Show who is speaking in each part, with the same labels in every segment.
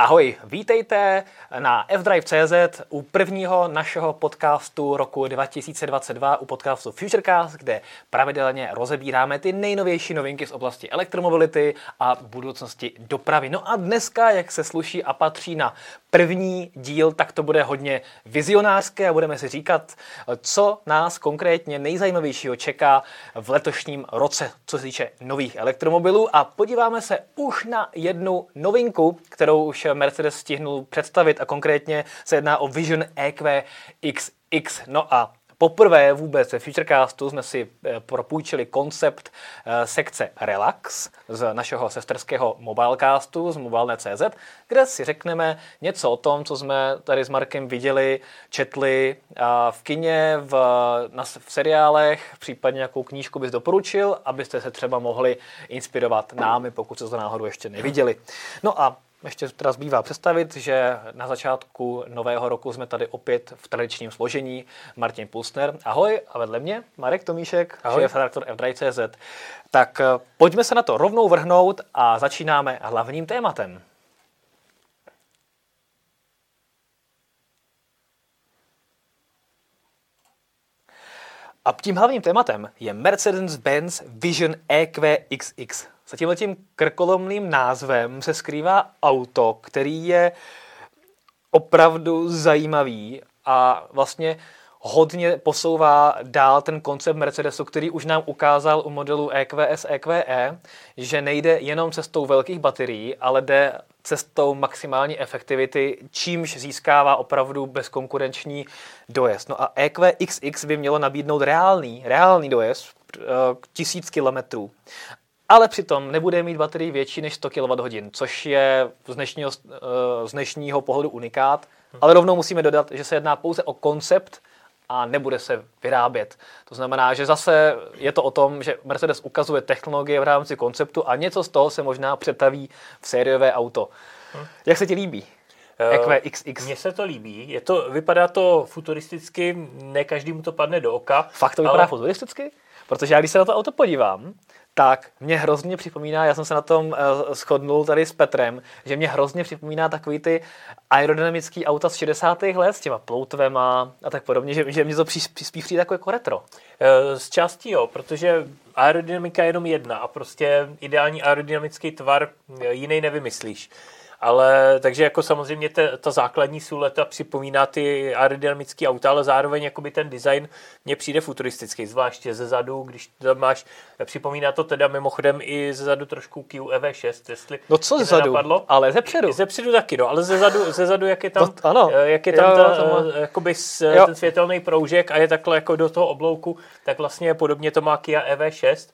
Speaker 1: Ahoj, vítejte na fdrive.cz u prvního našeho podcastu roku 2022, u podcastu Futurecast, kde pravidelně rozebíráme ty nejnovější novinky z oblasti elektromobility a budoucnosti dopravy. No a dneska, jak se sluší a patří na první díl, tak to bude hodně vizionářské a budeme si říkat, co nás konkrétně nejzajímavějšího čeká v letošním roce, co se týče nových elektromobilů a podíváme se už na jednu novinku, kterou už Mercedes stihnul představit a konkrétně se jedná o Vision EQ XX. No a Poprvé vůbec ve Futurecastu jsme si eh, propůjčili koncept eh, sekce Relax z našeho sesterského Mobilecastu z mobile.cz, kde si řekneme něco o tom, co jsme tady s Markem viděli, četli v kině, v, na, v seriálech, případně nějakou knížku bys doporučil, abyste se třeba mohli inspirovat námi, pokud se to náhodou ještě neviděli. No a ještě teda zbývá představit, že na začátku nového roku jsme tady opět v tradičním složení. Martin Pulsner, ahoj, a vedle mě Marek Tomíšek, šéf redaktor f Tak eh, pojďme se na to rovnou vrhnout a začínáme hlavním tématem. A tím hlavním tématem je Mercedes-Benz Vision EQ Za tímhletím krkolomným názvem se skrývá auto, který je opravdu zajímavý a vlastně hodně posouvá dál ten koncept Mercedesu, který už nám ukázal u modelu EQS, EQE, že nejde jenom cestou velkých baterií, ale jde cestou maximální efektivity, čímž získává opravdu bezkonkurenční dojezd. No a EQXX by mělo nabídnout reálný, reálný dojezd, eh, tisíc kilometrů ale přitom nebude mít baterii větší než 100 kWh, což je z dnešního, eh, z dnešního pohledu unikát. Ale rovnou musíme dodat, že se jedná pouze o koncept a nebude se vyrábět. To znamená, že zase je to o tom, že Mercedes ukazuje technologie v rámci konceptu a něco z toho se možná přetaví v sériové auto. Hmm. Jak se ti líbí?
Speaker 2: EQXX. Mně se to líbí. Je to, vypadá to futuristicky, ne každému to padne do oka.
Speaker 1: Fakt to vypadá ale... futuristicky? Protože já když se na to auto podívám, tak mě hrozně připomíná, já jsem se na tom uh, shodnul tady s Petrem, že mě hrozně připomíná takový ty aerodynamický auta z 60. let s těma ploutvema a tak podobně, že, že mě to spíš přijde jako, jako retro.
Speaker 2: Eh, z části jo, protože aerodynamika je jenom jedna a prostě ideální aerodynamický tvar jiný nevymyslíš. Ale takže jako samozřejmě ta, ta základní suleta připomíná ty aerodynamické auta, ale zároveň jakoby ten design mně přijde futuristický, zvláště ze zadu, když tam máš, připomíná to teda mimochodem i ze zadu trošku QEV6, jestli
Speaker 1: No co ze zadu, napadlo. ale ze předu.
Speaker 2: Ze předu taky, no, ale ze zadu, ze zadu jak je tam, to, ano. Eh, jak je tam jo, ta, tam eh, jakoby s, jo. ten světelný proužek a je takhle jako do toho oblouku, tak vlastně podobně to má Kia EV6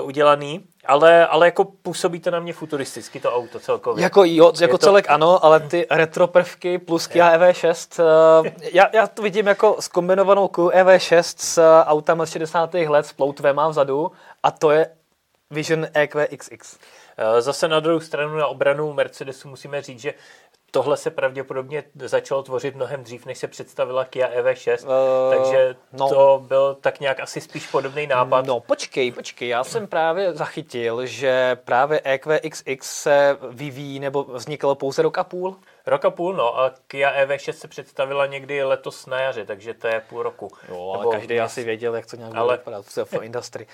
Speaker 2: uh, udělaný, ale, ale jako působí to na mě futuristicky to auto celkově.
Speaker 1: Jako jo, jako to... celek ano, ale ty retro prvky plus Kia EV6, uh, já, já to vidím jako skombinovanou Kia EV6 s autama z 60. let s ploutvema vzadu a to je Vision EQ XX.
Speaker 2: Eh, zase na druhou stranu na obranu Mercedesu musíme říct, že tohle se pravděpodobně začalo tvořit mnohem dřív, než se představila Kia EV6, uh, eh, takže no. to byl tak nějak asi spíš podobný nápad.
Speaker 1: No počkej, počkej, já jsem právě zachytil, že právě EQXX se vyvíjí nebo vzniklo pouze rok a půl.
Speaker 2: Rok a půl, no a Kia EV6 se představila někdy letos na jaře, takže to je půl roku.
Speaker 1: Jo, ale každý asi věděl, jak to nějak ale... vypadá, v industry.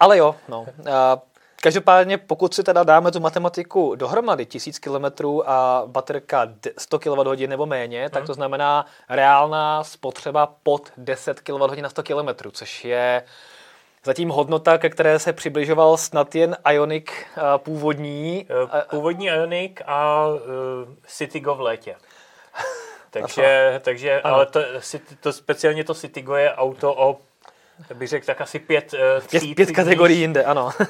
Speaker 1: Ale jo, no. Každopádně, pokud si teda dáme tu matematiku dohromady, 1000 km a baterka 100 kWh nebo méně, hmm. tak to znamená reálná spotřeba pod 10 kWh na 100 km, což je zatím hodnota, ke které se přibližoval snad jen Ionic původní.
Speaker 2: Eh, původní Ionic a uh, Citigo v létě. Takže, takže ale to, to, speciálně to Citigo je auto o bych řekl tak asi pět uh,
Speaker 1: pět, pět kategorií jinde, ano.
Speaker 2: uh,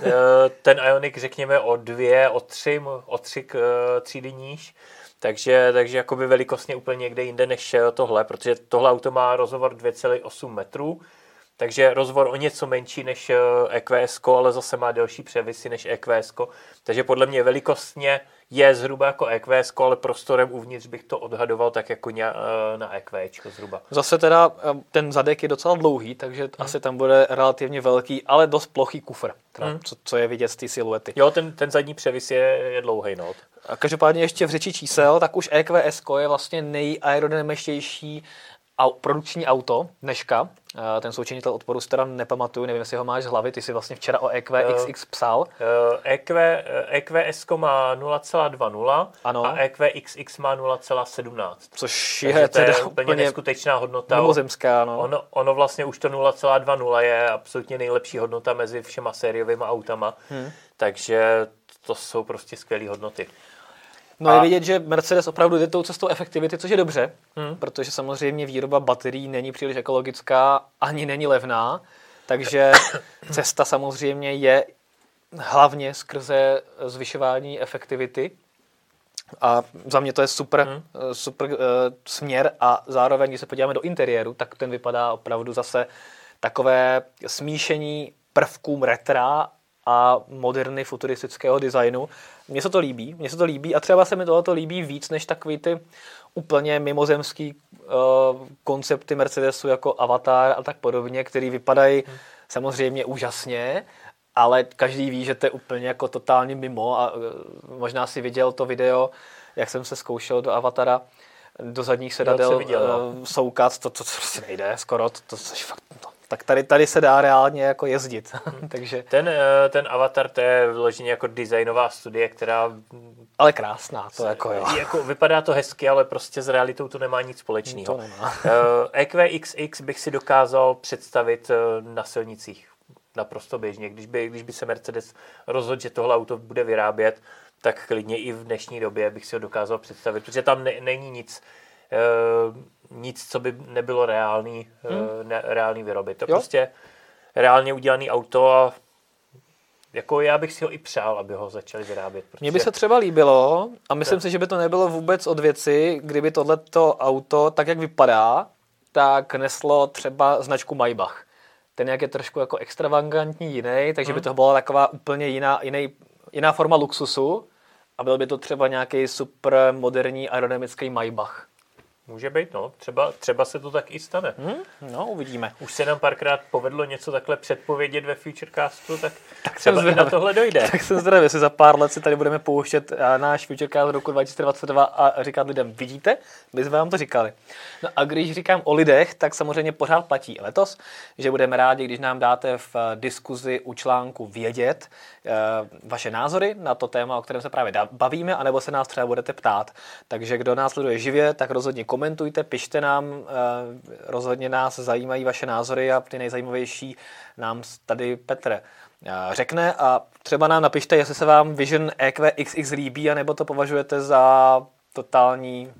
Speaker 2: ten Ionic řekněme o dvě, o tři, o tři uh, třídy níž. Takže, takže jakoby velikostně úplně někde jinde než tohle, protože tohle auto má rozhovor 2,8 metrů, takže rozvor o něco menší než EQS, ale zase má delší převisy než EQS. Takže podle mě velikostně je zhruba jako EQS, ale prostorem uvnitř bych to odhadoval tak jako na EQ zhruba.
Speaker 1: Zase teda ten zadek je docela dlouhý, takže hmm. asi tam bude relativně velký, ale dost plochý kufr, teda, hmm. co, co, je vidět z té siluety.
Speaker 2: Jo, ten, ten zadní převis je, je dlouhý. No.
Speaker 1: A každopádně ještě v řeči čísel, tak už EQS je vlastně nejaerodynamičtější produkční auto dneška. Ten součinitel odporu teda nepamatuju, nevím, jestli ho máš z hlavy, ty jsi vlastně včera o EQXX psal.
Speaker 2: EQ, EQS má 0,20 ano. a EQXX má 0,17.
Speaker 1: Což je Takže teda
Speaker 2: úplně, úplně neskutečná hodnota.
Speaker 1: Mimozemská, no.
Speaker 2: Ono, ono vlastně už to 0,20 je absolutně nejlepší hodnota mezi všema sériovými autama. Hmm. Takže to jsou prostě skvělé hodnoty.
Speaker 1: No a... je vidět, že Mercedes opravdu jde tou cestou efektivity, což je dobře, hmm. protože samozřejmě výroba baterií není příliš ekologická, ani není levná, takže cesta samozřejmě je hlavně skrze zvyšování efektivity. A za mě to je super, hmm. super uh, směr a zároveň, když se podíváme do interiéru, tak ten vypadá opravdu zase takové smíšení prvkům retra a moderny futuristického designu. Mně se to líbí, mně se to líbí a třeba se mi tohle líbí víc než takový ty úplně mimozemský uh, koncepty Mercedesu jako Avatar a tak podobně, který vypadají hmm. samozřejmě úžasně, ale každý ví, že to je úplně jako totálně mimo a uh, možná si viděl to video, jak jsem se zkoušel do Avatara, do zadních sedadel viděl, no. uh, soukat, to, to, to prostě nejde skoro, to, to, to fakt, no, tak tady, tady se dá reálně jako jezdit. Takže...
Speaker 2: ten, eh, ten avatar, to je vyloženě jako designová studie, která...
Speaker 1: Ale krásná, to jako jo.
Speaker 2: Jako, vypadá to hezky, ale prostě s realitou to nemá nic společného.
Speaker 1: To nemá.
Speaker 2: EQXX eh, e bych si dokázal představit eh, na silnicích naprosto běžně. Když by, když by se Mercedes rozhodl, že tohle auto bude vyrábět, tak klidně i v dnešní době bych si ho dokázal představit, protože tam ne, není nic nic, co by nebylo reálný, hmm. ne, reálný vyrobit. To jo. prostě reálně udělaný auto a jako já bych si ho i přál, aby ho začali vyrábět.
Speaker 1: Protože... Mně by se třeba líbilo, a myslím tak. si, že by to nebylo vůbec od věci, kdyby tohleto auto, tak jak vypadá, tak neslo třeba značku Maybach. Ten jak je trošku jako extravagantní jiný, takže hmm. by to byla taková úplně jiná, jiný, jiná forma luxusu a byl by to třeba nějaký super moderní aerodynamický Maybach.
Speaker 2: Může být, no. Třeba, třeba se to tak i stane.
Speaker 1: Hmm, no, uvidíme.
Speaker 2: Už se nám párkrát povedlo něco takhle předpovědět ve Futurecastu, tak, tak třeba i na tohle dojde.
Speaker 1: Tak jsem zdravý, jestli za pár let si tady budeme pouštět eh, náš Futurecast roku 2022 a říkat lidem, vidíte, my jsme vám to říkali. No a když říkám o lidech, tak samozřejmě pořád platí letos, že budeme rádi, když nám dáte v diskuzi u článku vědět eh, vaše názory na to téma, o kterém se právě bavíme, anebo se nás třeba budete ptát. Takže kdo nás sleduje živě, tak rozhodně komentujte, pište nám, eh, rozhodně nás zajímají vaše názory a ty nejzajímavější nám tady Petr eh, řekne a třeba nám napište, jestli se vám Vision EQ XX líbí, anebo to považujete za totální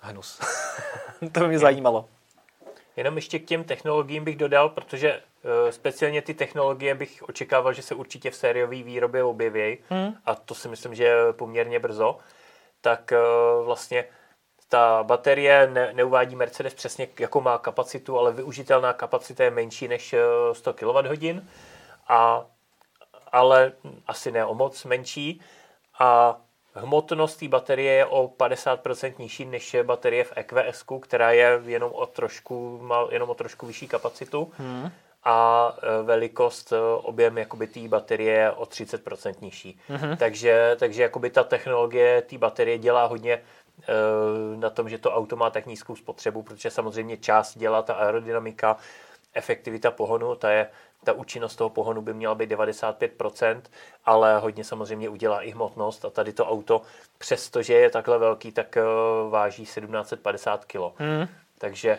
Speaker 1: hnus. to by mě zajímalo.
Speaker 2: Jenom ještě k těm technologiím bych dodal, protože uh, speciálně ty technologie bych očekával, že se určitě v sériové výrobě objeví hmm. a to si myslím, že je poměrně brzo. Tak vlastně ta baterie ne, neuvádí Mercedes přesně, jakou má kapacitu, ale využitelná kapacita je menší než 100 kWh, a, ale asi ne o moc menší. A hmotnost té baterie je o 50% nižší než je baterie v EQS, která je jenom o trošku, má jenom o trošku vyšší kapacitu. Hmm. A e, velikost, e, objem jakoby té baterie je o 30% nižší. Hmm. Takže, takže jakoby ta technologie té baterie dělá hodně Eh, na tom, že to auto má tak nízkou spotřebu, protože samozřejmě část dělá ta aerodynamika, efektivita pohonu, ta, je, ta účinnost toho pohonu by měla být 95%, ale hodně samozřejmě udělá i hmotnost a tady to auto, přestože je takhle velký, tak eh, váží 1750 kg. Hmm. Takže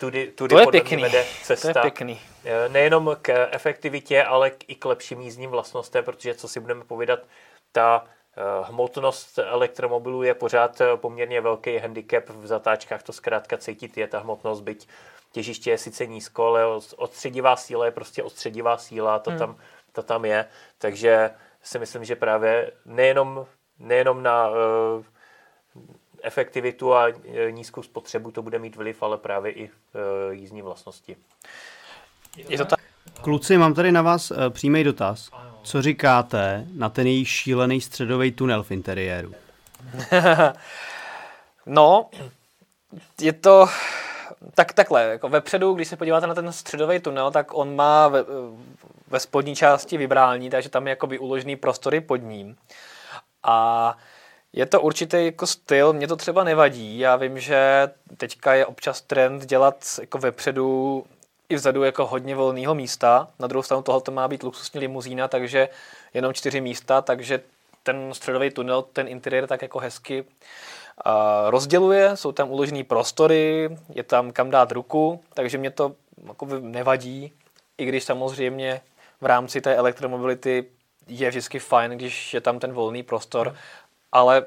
Speaker 2: tudy, tudy
Speaker 1: to je pěkný.
Speaker 2: vede cesta.
Speaker 1: To je pěkný.
Speaker 2: Eh, nejenom k efektivitě, ale i k lepším jízdním vlastnostem, protože co si budeme povídat, ta Eh, hmotnost elektromobilů je pořád eh, poměrně velký handicap, v zatáčkách to zkrátka cítit je ta hmotnost, byť těžiště je sice nízko, ale odstředivá síla je prostě odstředivá síla, to, hmm. tam, to tam je, takže si myslím, že právě nejenom, nejenom na uh, efektivitu a nízkou spotřebu to bude mít vliv, ale právě i uh, jízdní vlastnosti.
Speaker 1: Je to tak?
Speaker 3: Kluci, mám tady na vás uh, přímý dotaz. Co říkáte na ten její šílený středový tunel v interiéru?
Speaker 1: no, je to tak takhle, jako vepředu, když se podíváte na ten středový tunel, tak on má ve, ve spodní části vybrání, takže tam je jakoby uložený prostory pod ním. A je to určitý jako styl, mě to třeba nevadí. Já vím, že teďka je občas trend dělat jako vepředu i vzadu jako hodně volného místa. Na druhou stranu tohle to má být luxusní limuzína, takže jenom čtyři místa, takže ten středový tunel, ten interiér tak jako hezky rozděluje, jsou tam uložené prostory, je tam kam dát ruku, takže mě to jako nevadí, i když samozřejmě v rámci té elektromobility je vždycky fajn, když je tam ten volný prostor, ale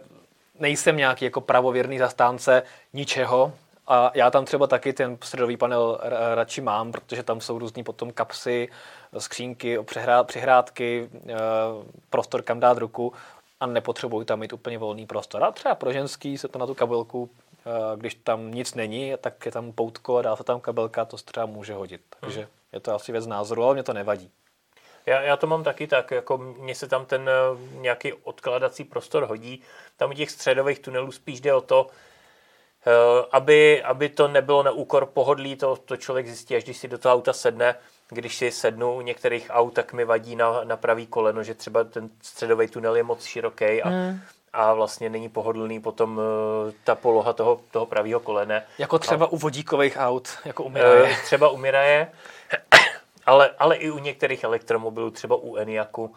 Speaker 1: nejsem nějaký jako pravověrný zastánce ničeho, a já tam třeba taky ten středový panel radši mám, protože tam jsou různý potom kapsy, skřínky, přihrádky, e, prostor, kam dát ruku a nepotřebuji tam mít úplně volný prostor. A třeba pro ženský se to na tu kabelku, e, když tam nic není, tak je tam poutko a dá se tam kabelka, to se třeba může hodit. Takže hmm. je to asi věc názoru, ale mě to nevadí.
Speaker 2: Já, já to mám taky tak, jako mně se tam ten e, nějaký odkladací prostor hodí. Tam u těch středových tunelů spíš jde o to, Eh, aby, aby to nebylo na úkor pohodlí, to, to člověk zjistí, až když si do toho auta sedne. Když si sednu u některých aut, tak mi vadí na, na pravý koleno, že třeba ten středový tunel je moc široký a, mm. a vlastně není pohodlný potom uh, ta poloha toho, toho pravého kolene.
Speaker 1: Jako třeba a, u vodíkových aut, jako u Miraje. Uh,
Speaker 2: třeba u Miraje, ale, ale i u některých elektromobilů, třeba u Eniaku, uh,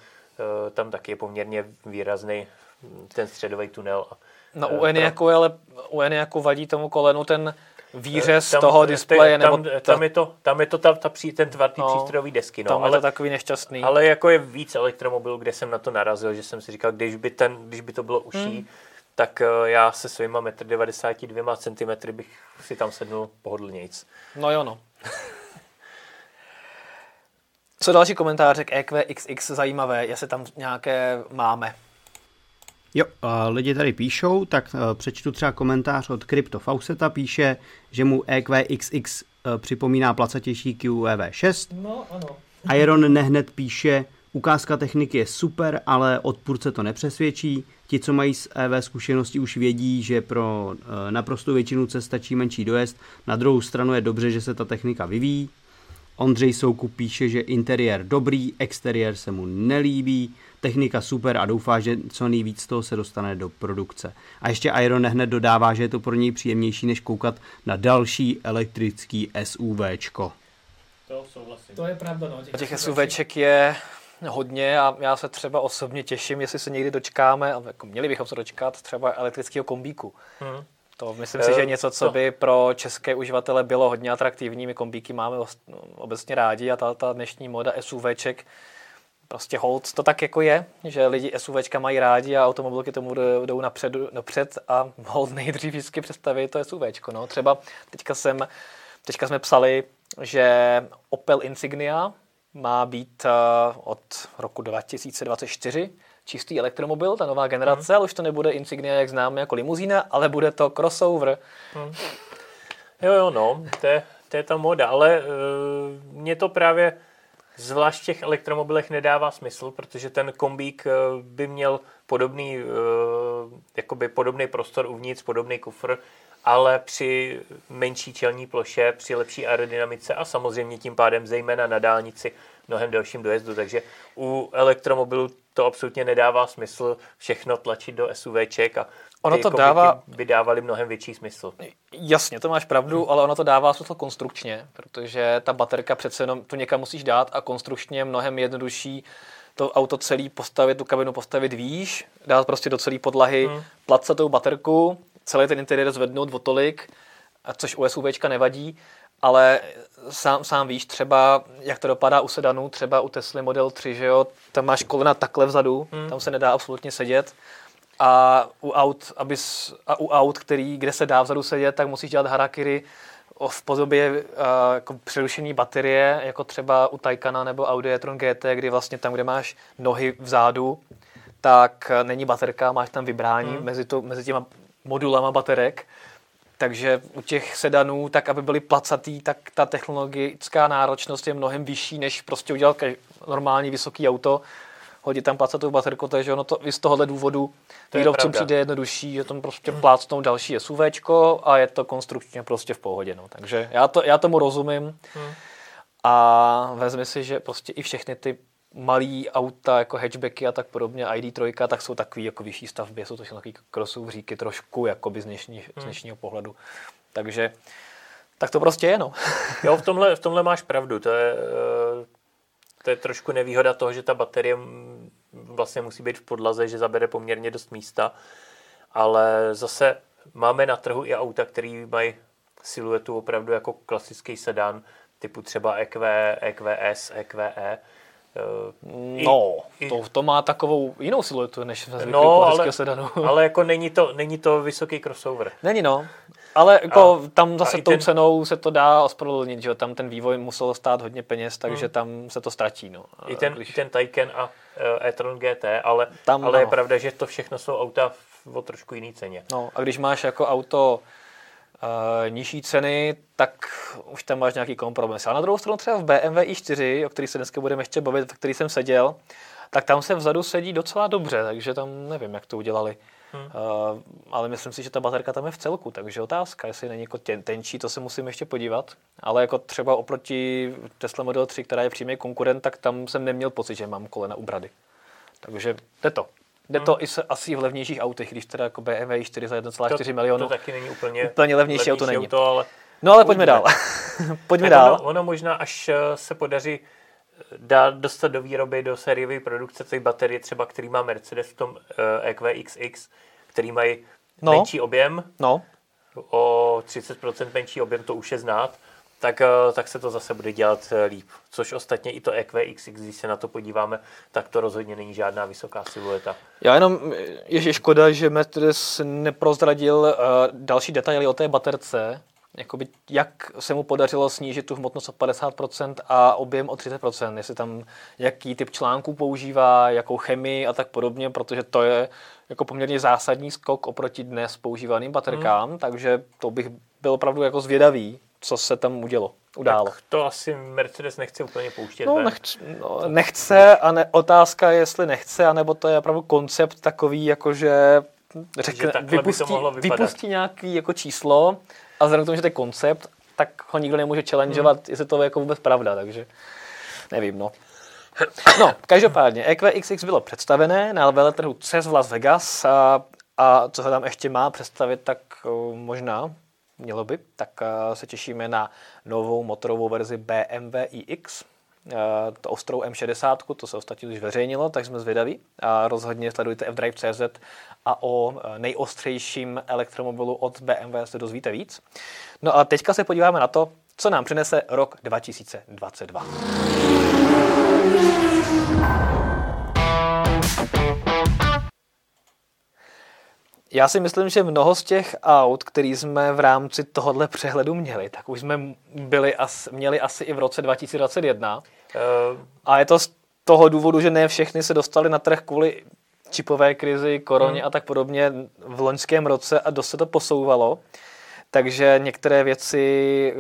Speaker 2: tam taky je poměrně výrazný ten středový tunel.
Speaker 1: No u Eniaku, ale u Eniaku vadí tomu kolenu ten výřez tam, toho displeje.
Speaker 2: Tam, nebo ta... tam je to, tam je to ta, ta pří, ten tvar no, přístrojový desky. No,
Speaker 1: tam
Speaker 2: ale,
Speaker 1: je to takový nešťastný.
Speaker 2: Ale jako je víc elektromobilů, kde jsem na to narazil, že jsem si říkal, když by, ten, když by to bylo uší, hmm. tak uh, já se svýma 1,92 cm bych si tam sednul pohodlnějc.
Speaker 1: No jo, no. Co další komentáře k EQXX zajímavé, jestli tam nějaké máme?
Speaker 3: Jo, lidi tady píšou, tak e, přečtu třeba komentář od Crypto Fauseta, píše, že mu EQXX e, připomíná placatější QEV6.
Speaker 1: No, ano.
Speaker 3: Iron nehned píše, ukázka techniky je super, ale odpůrce to nepřesvědčí. Ti, co mají z EV zkušenosti, už vědí, že pro e, naprostou většinu cest stačí menší dojezd. Na druhou stranu je dobře, že se ta technika vyvíjí. Ondřej Soukup píše, že interiér dobrý, exteriér se mu nelíbí technika super a doufá, že co nejvíc toho se dostane do produkce. A ještě Iron hned dodává, že je to pro něj příjemnější, než koukat na další elektrický SUVčko.
Speaker 2: To souhlasím.
Speaker 1: To je pravda, no. Těch, těch SUVček je hodně a já se třeba osobně těším, jestli se někdy dočkáme, a jako měli bychom se dočkat třeba elektrického kombíku. Hmm. To myslím si, že je něco, co by pro české uživatele bylo hodně atraktivní. My kombíky máme obecně rádi a ta, ta dnešní moda SUVček prostě hold to tak jako je, že lidi SUVčka mají rádi a automobilky tomu jdou napřed, napřed a hold nejdřív vždycky představí to SUVčko. No. Třeba teďka, jsem, teďka jsme psali, že Opel Insignia má být uh, od roku 2024 čistý elektromobil, ta nová generace, mm. ale už to nebude Insignia, jak známe, jako limuzína, ale bude to crossover. Mm.
Speaker 2: Jo, jo, no, to je, to je ta moda, ale uh, mě to právě zvlášť v těch elektromobilech nedává smysl, protože ten kombík eh, by měl podobný, eh, jakoby podobný prostor uvnitř, podobný kufr, ale při menší čelní ploše, při lepší aerodynamice a samozřejmě tím pádem zejména na dálnici mnohem delším dojezdu. Takže u elektromobilu to absolutně nedává smysl všechno tlačit do SUVček a ono to dává... by dávaly mnohem větší smysl.
Speaker 1: Jasně, to máš pravdu, hmm. ale ono to dává smysl konstrukčně, protože ta baterka přece jenom tu někam musíš dát a konstrukčně je mnohem jednodušší to auto celý postavit, tu kabinu postavit výš, dát prostě do celé podlahy hmm. placatou baterku, celý ten interiér zvednout o tolik, což u SUVčka nevadí, ale sám, sám víš třeba, jak to dopadá u sedanu, třeba u Tesla Model 3, že jo, tam máš kolena takhle vzadu, hmm. tam se nedá absolutně sedět a u aut, abys, a u aut, který, kde se dá vzadu sedět, tak musíš dělat harakiri v podobě uh, jako přerušení baterie, jako třeba u Taycana nebo Audi e-tron GT, kdy vlastně tam, kde máš nohy vzadu, tak není baterka, máš tam vybrání hmm. mezi, to, mezi těma modulama baterek takže u těch sedanů, tak aby byly placatý, tak ta technologická náročnost je mnohem vyšší, než prostě udělat normální vysoký auto, hodit tam placatou baterku, takže ono to i z tohohle důvodu
Speaker 2: To je
Speaker 1: výrobcům
Speaker 2: pravda.
Speaker 1: přijde jednodušší, že tam prostě plácnou další SUVčko a je to konstrukčně prostě v pohodě. No. Takže já, to, já tomu rozumím a vezmi si, že prostě i všechny ty malý auta, jako hatchbacky a tak podobně, ID3, tak jsou takový jako vyšší stavby, jsou to takový crossovříky trošku, jakoby z, dnešní, z dnešního pohledu. Takže tak to prostě je, no.
Speaker 2: Jo, v tomhle, v tomhle máš pravdu. To je, eh, to je trošku nevýhoda toho, že ta baterie vlastně musí být v podlaze, že zabere poměrně dost místa. Ale zase máme na trhu i auta, které mají siluetu opravdu jako klasický sedan, typu třeba EQ, EQS, EQE. Eh,
Speaker 1: No,
Speaker 2: i-
Speaker 1: to, to má takovou jinou siluetu, než zvyklého
Speaker 2: No,
Speaker 1: no,
Speaker 2: ale,
Speaker 1: sedanu.
Speaker 2: ale jako není to, není to vysoký crossover.
Speaker 1: Není no. Ale jako
Speaker 2: A-
Speaker 1: tam zase tou
Speaker 2: ten-
Speaker 1: cenou se to dá ospravedlnit, že? Tam ten vývoj musel stát hodně peněz, takže tam se to ztratí, no.
Speaker 2: Hmm. I ten,
Speaker 1: Když-
Speaker 2: i ten Taycan a uh, e-tron GT, ale,
Speaker 1: Tam
Speaker 2: ale je
Speaker 1: ano.
Speaker 2: pravda, že to všechno jsou auta v, o trošku jiný ceně.
Speaker 1: No a když máš jako auto uh, nižší ceny, tak už tam máš nějaký kompromis. A na druhou stranu třeba v BMW i4, o který se dneska budeme ještě bavit, v který jsem seděl, tak tam se vzadu sedí docela dobře, takže tam nevím, jak to udělali. Hmm. Uh, ale myslím si, že ta baterka tam je v celku, takže otázka, jestli není jako ten, tenčí, to se musím ještě podívat. Ale jako třeba oproti Tesla Model 3, která je přímý konkurent, tak tam jsem neměl pocit, že mám kolena u brady. Takže jde to. Jde to i se, asi v levnějších autech, když teda jako BMW i4 za 1,4 milionu.
Speaker 2: To taky není úplně,
Speaker 1: Úplně levnější auto není.
Speaker 2: Auto, ale
Speaker 1: No ale pojďme dál. pojďme
Speaker 2: tak
Speaker 1: dál.
Speaker 2: Ono, ono možná, až eh, se podaří dát dostat do výroby, do sériové produkce ty baterie, třeba který má Mercedes v tom eh, EQXX, který mají
Speaker 1: No.
Speaker 2: menší objem,
Speaker 1: No,
Speaker 2: o 30% menší objem, to už je znát, tak, eh, tak se to zase bude dělat eh, líp. Což ostatně i to EQXX, když se na to podíváme, tak to rozhodně není žádná vysoká silueta.
Speaker 1: já jenom je, je škoda, že Mercedes neprozradil uh, další detaily o té baterce, jakoby, jak se mu podařilo snížit tu hmotnost o 50% a objem o 30%, jestli tam jaký typ článků používá, jakou chemii a tak podobně, protože to je jako poměrně zásadní skok oproti dnes používaným baterkám, hmm. takže to bych byl opravdu jako zvědavý, co se tam udělo, událo.
Speaker 2: Tak to asi Mercedes nechce úplně pouštět
Speaker 1: No, nechce, no, nechce a ne, otázka je, jestli nechce, anebo to je opravdu koncept takový, jakože řekne,
Speaker 2: takhle by to
Speaker 1: vypustí, vypustí nějaký jako číslo a vzhledem k tomu, že to je koncept, tak ho nikdo nemůže challengeovat, hmm. jestli to je jako vůbec pravda, takže nevím, no. No, každopádně, EQXX bylo představené na veletrhu CES v Las Vegas a, a co ho tam ještě má představit, tak o, možná mělo by, tak a, se těšíme na novou motorovou verzi BMW iX, a, to ostrou M60, to se ostatně už zveřejnilo, tak jsme zvědaví. A rozhodně sledujte fdrive.cz a o e, nejostřejším elektromobilu od BMW se dozvíte víc. No a teďka se podíváme na to, co nám přinese rok 2022. Já si myslím, že mnoho z těch aut, který jsme v rámci tohohle přehledu měli, tak už jsme byli as, měli asi i v roce 2021.
Speaker 2: Eh,
Speaker 1: A je to z toho důvodu, že ne všechny se dostali na trh kvůli čipové krizi, koroně hmm. a tak podobně v loňském roce a dost se to posouvalo. Takže některé věci,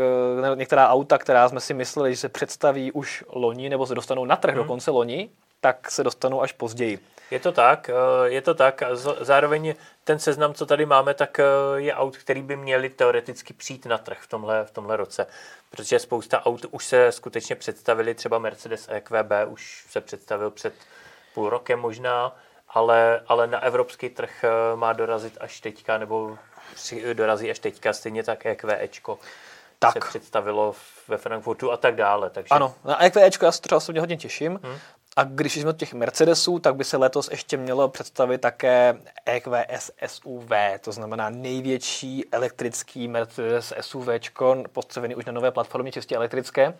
Speaker 1: eh, některá auta, která jsme si mysleli, že se představí už loni nebo se dostanou na trh hmm. do konce loni, tak se dostanou až později.
Speaker 2: Je to tak, eh, je to tak. A Zároveň ten seznam, co tady máme, tak eh, je aut, který by měli teoreticky přijít na trh v tomhle, v tomhle roce. Protože spousta aut už se skutečně představili, třeba Mercedes EQB už se představil před půl rokem možná, ale, ale na evropský trh eh, má dorazit až teďka, nebo při- dorazí až teďka, stejně tak EQEčko
Speaker 1: Tak.
Speaker 2: se představilo ve Frankfurtu a tak dále. Takže
Speaker 1: Ano, na EQEčko já se třeba osobně hodně těším. Hmm. A když jsme od těch Mercedesů, tak by se letos ještě mělo představit také EQS SUV, to znamená největší elektrický Mercedes SUV, postavený už na nové platformě čistě elektrické.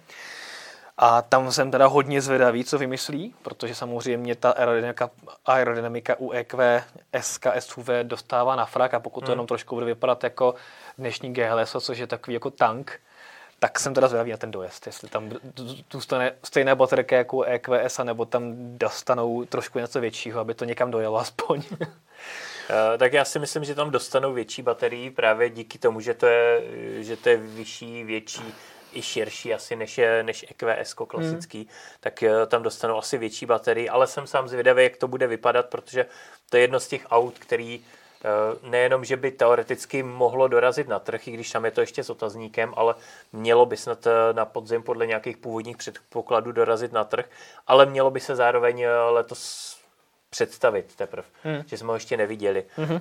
Speaker 1: A tam jsem teda hodně zvědavý, co vymyslí, protože samozřejmě ta aerodynamika, aerodynamika u EQ SK SUV dostává na frak a pokud to jenom trošku bude vypadat jako dnešní GLS, což je takový jako tank, tak jsem teda zvědavý na ten dojezd, jestli tam zůstane stejná baterka jako EQS, nebo tam dostanou trošku něco většího, aby to někam dojelo aspoň.
Speaker 2: Uh, tak já si myslím, že tam dostanou větší baterii právě díky tomu, že to je, že to je vyšší, větší i širší asi než, je, než EQS klasický, hmm. tak uh, tam dostanou asi větší baterii, ale jsem sám zvědavý, jak to bude vypadat, protože to je jedno z těch aut, který uh, nejenom, že by teoreticky mohlo dorazit na trh, i když tam je to ještě s otazníkem, ale mělo by snad na podzim podle nějakých původních předpokladů dorazit na trh, ale mělo by se zároveň letos představit teprve, hmm. že jsme ho ještě neviděli. Hmm.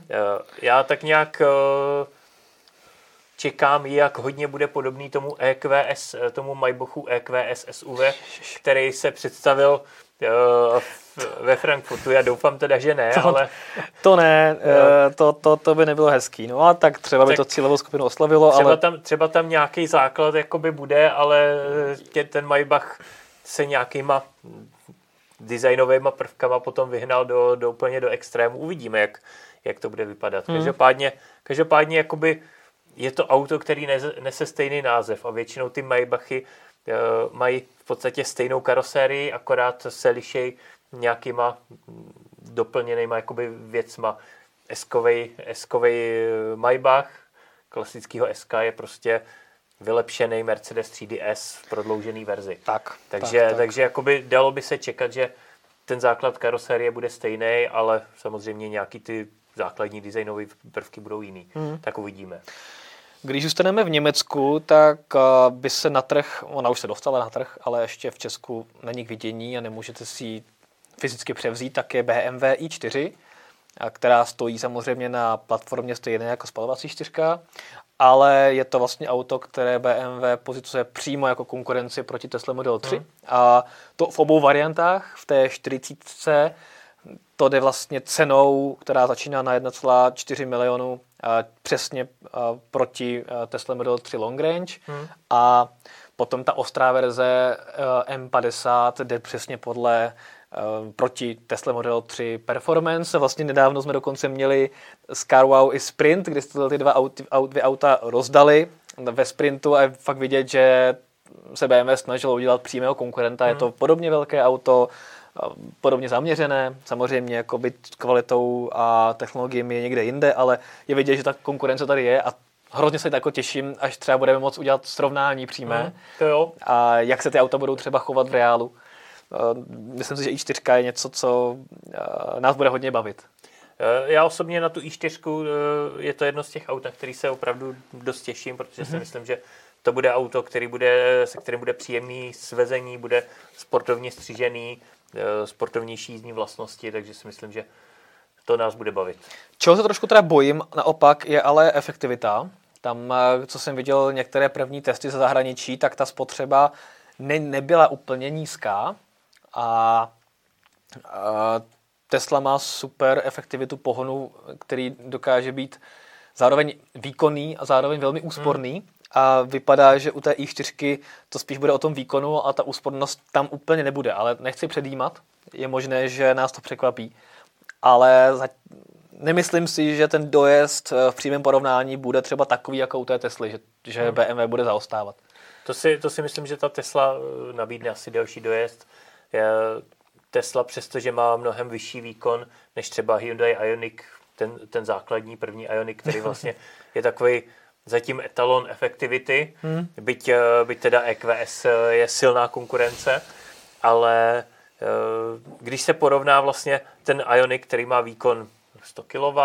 Speaker 2: Já tak nějak eh, čekám, jak hodně bude podobný tomu EQS, eh, tomu Maybachu EQS SUV, který se představil ve Frankfurtu. Já doufám teda, že ne,
Speaker 1: to,
Speaker 2: ale...
Speaker 1: To ne, to, to, to by nebylo hezký. No a tak třeba by tak to cílovou skupinu oslavilo,
Speaker 2: třeba
Speaker 1: ale...
Speaker 2: Tam, třeba tam nějaký základ jakoby bude, ale ten Maybach se nějakýma designovými prvkama potom vyhnal do, do úplně do extrému. Uvidíme, jak, jak to bude vypadat. Hmm. Každopádně, každopádně jakoby je to auto, který nese, nese stejný název a většinou ty Maybachy mají v podstatě stejnou karosérii, akorát se lišej nějakýma doplněnýma jakoby věcma. Eskovej, eskovej Maybach, klasického SK je prostě vylepšený Mercedes 3DS v prodloužený verzi.
Speaker 1: Tak,
Speaker 2: takže,
Speaker 1: tak, tak.
Speaker 2: takže jakoby dalo by se čekat, že ten základ karosérie bude stejný, ale samozřejmě nějaký ty základní designové prvky budou jiný. Hmm. Tak uvidíme.
Speaker 1: Když zůstaneme v Německu, tak eh, by se na trh, ona už se dostala na trh, ale ještě v Česku není k vidění a nemůžete si ji fyzicky převzít, tak je BMW i4, která stojí samozřejmě na platformě stejné jako spalovací čtyřka ale je to vlastně auto, které BMW pozicuje přímo jako konkurenci proti Tesla Model 3. Hmm. A to v obou variantách, v té 40 to jde vlastně cenou, která začíná na 1,4 milionu přesně proti Tesla Model 3 Long Range hmm. a potom ta ostrá verze M50 jde přesně podle Eh, proti Tesla Model 3 Performance. Vlastně nedávno jsme dokonce měli s CarWow i Sprint, kde jste ty dva aut, aut, dvě auta rozdali ve Sprintu a je fakt vidět, že se BMW snažilo udělat přímého konkurenta. Mm. Je to podobně velké auto, podobně zaměřené, samozřejmě jako byt kvalitou a technologiemi je někde jinde, ale je vidět, že ta konkurence tady je a hrozně se jako těším, až třeba budeme moct udělat srovnání přímé. Mm,
Speaker 2: to jo.
Speaker 1: A jak se ty auta budou třeba chovat v reálu. Eh, myslím si, že i4 je něco, co eh, nás bude hodně bavit.
Speaker 2: Eh, já osobně na tu i4 je to jedno z těch aut, na který se opravdu dost těším, protože mm-hmm. si mhm. myslím, že to bude auto, který bude, se kterým bude příjemný svezení, bude sportovně střížený, sportovnější jízdní vlastnosti, takže si myslím, že to nás bude bavit.
Speaker 1: Čeho se trošku teda bojím, naopak, je ale efektivita. Tam, co jsem viděl některé první testy ze zahraničí, tak ta spotřeba ne, nebyla úplně nízká, a, a Tesla má super efektivitu pohonu, který dokáže být zároveň výkonný a zároveň velmi úsporný. Hmm. A vypadá, že u té i4 to spíš bude o tom výkonu a ta úspornost tam úplně nebude. Ale nechci předjímat, je možné, že nás to překvapí. Ale za, nemyslím si, že ten dojezd v přímém porovnání bude třeba takový jako u té Tesly, že, že hmm. BMW bude zaostávat.
Speaker 2: To si, to si myslím, že ta Tesla eh, nabídne asi delší dojezd Tesla, přestože má mnohem vyšší výkon než třeba Hyundai Ioniq, ten, ten základní první Ioniq, který vlastně je takový zatím etalon efektivity, hmm. byť, eh, byť teda EQS eh, je silná konkurence, ale eh, když se porovná vlastně ten Ioniq, který má výkon 100 kW,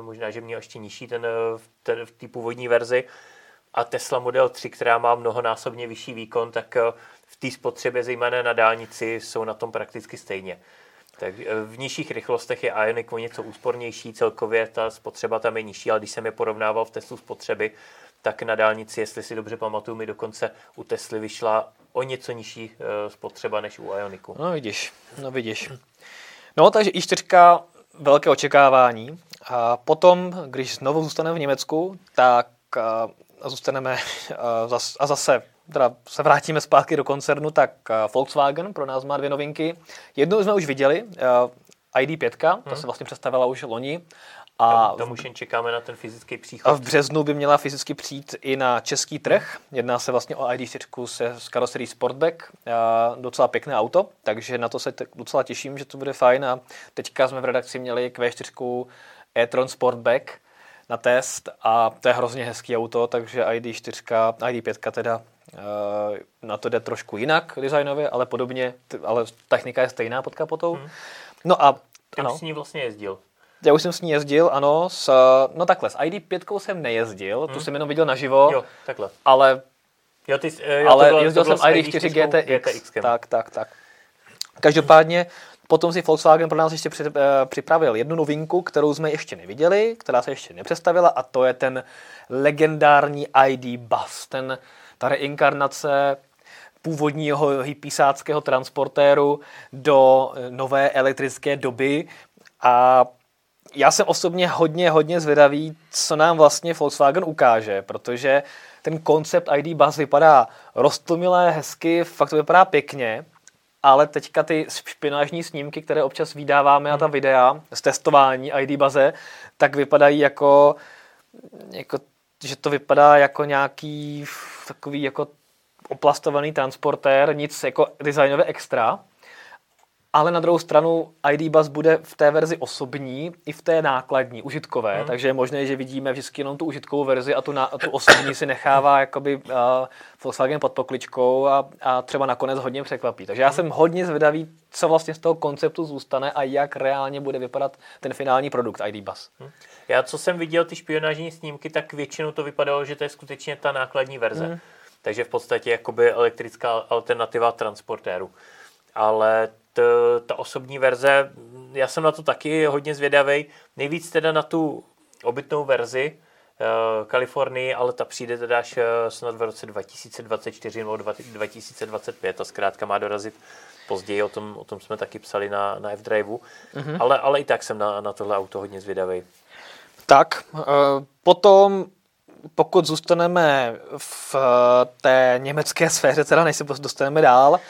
Speaker 2: možná, že měl ještě nižší ten, ten v té původní verzi, a Tesla Model 3, která má mnohonásobně vyšší výkon, tak v té spotřebě, zejména na dálnici, jsou na tom prakticky stejně. Tak eh, v nižších rychlostech je Ioniq o něco úspornější, celkově ta spotřeba tam je nižší, ale když jsem je porovnával v testu spotřeby, tak na dálnici, jestli si dobře pamatuju, mi dokonce u Tesly vyšla o něco nižší uh, spotřeba než u Ioniku.
Speaker 1: No vidíš, no vidíš. No takže i4 velké očekávání. A potom, když znovu zůstaneme v Německu, tak uh, zůstaneme uh, a zase teda se vrátíme zpátky do koncernu, tak uh, Volkswagen pro nás má dvě novinky. Jednu jsme už viděli, uh, ID5, ta hmm. se vlastně představila už loni.
Speaker 2: A tam, tam už jen čekáme na ten fyzický příchod.
Speaker 1: A v březnu by měla fyzicky přijít i na český trh. Jedná se vlastně o ID4 se s karoserií Sportback. A docela pěkné auto, takže na to se docela těším, že to bude fajn. A teďka jsme v redakci měli Q4 e-tron Sportback na test a to je hrozně hezký auto, takže ID4, ID5 teda na to jde trošku jinak designově, ale podobně, ale technika je stejná pod kapotou. Hmm. No a
Speaker 2: Ty ano. s ní vlastně jezdil.
Speaker 1: Já už jsem s ní jezdil, ano. S, no takhle, s ID5 jsem nejezdil, hmm. tu jsem jenom viděl naživo.
Speaker 2: Jo, takhle.
Speaker 1: Ale,
Speaker 2: jo, ty, jo,
Speaker 1: ale bylo, jezdil jsem ID4 GTX. GTX. Tak, tak, tak. Každopádně potom si Volkswagen pro nás ještě eh, připravil jednu novinku, kterou jsme ještě neviděli, která se ještě nepředstavila a to je ten legendární ID Bus, ten, ta reinkarnace původního hypísáckého transportéru do eh, nové elektrické doby a já jsem osobně hodně, hodně zvědavý, co nám vlastně Volkswagen ukáže, protože ten koncept ID Bus vypadá roztomilé, hezky, fakt to vypadá pěkně, ale teďka ty špinážní snímky, které občas vydáváme a ta hmm. videa z testování ID baze, tak vypadají jako, jako že to vypadá jako nějaký takový jako oplastovaný transportér, nic jako designové extra ale na druhou stranu ID Bus bude v té verzi osobní i v té nákladní, užitkové, hmm. takže je možné, že vidíme vždycky jenom tu užitkovou verzi a tu, na, tu osobní si nechává jakoby uh, Volkswagen pod pokličkou a, a třeba nakonec hodně překvapí. Takže já jsem hodně zvědavý, co vlastně z toho konceptu zůstane a jak reálně bude vypadat ten finální produkt ID Bus. Hmm.
Speaker 2: Já, co jsem viděl ty špionážní snímky, tak většinou to vypadalo, že to je skutečně ta nákladní verze. Hmm. Takže v podstatě jakoby elektrická alternativa transportéru. Ale ta osobní verze, já jsem na to taky hodně zvědavý. Nejvíc teda na tu obytnou verzi uh, Kalifornii, ale ta přijde teda až uh, snad v roce 2024 nebo 2025 a zkrátka má dorazit později, o tom, o tom jsme taky psali na, na F-Driveu, mm-hmm. ale, ale i tak jsem na, na tohle auto hodně zvědavý.
Speaker 1: Tak, uh, potom pokud zůstaneme v té německé sféře, teda než se dostaneme dál,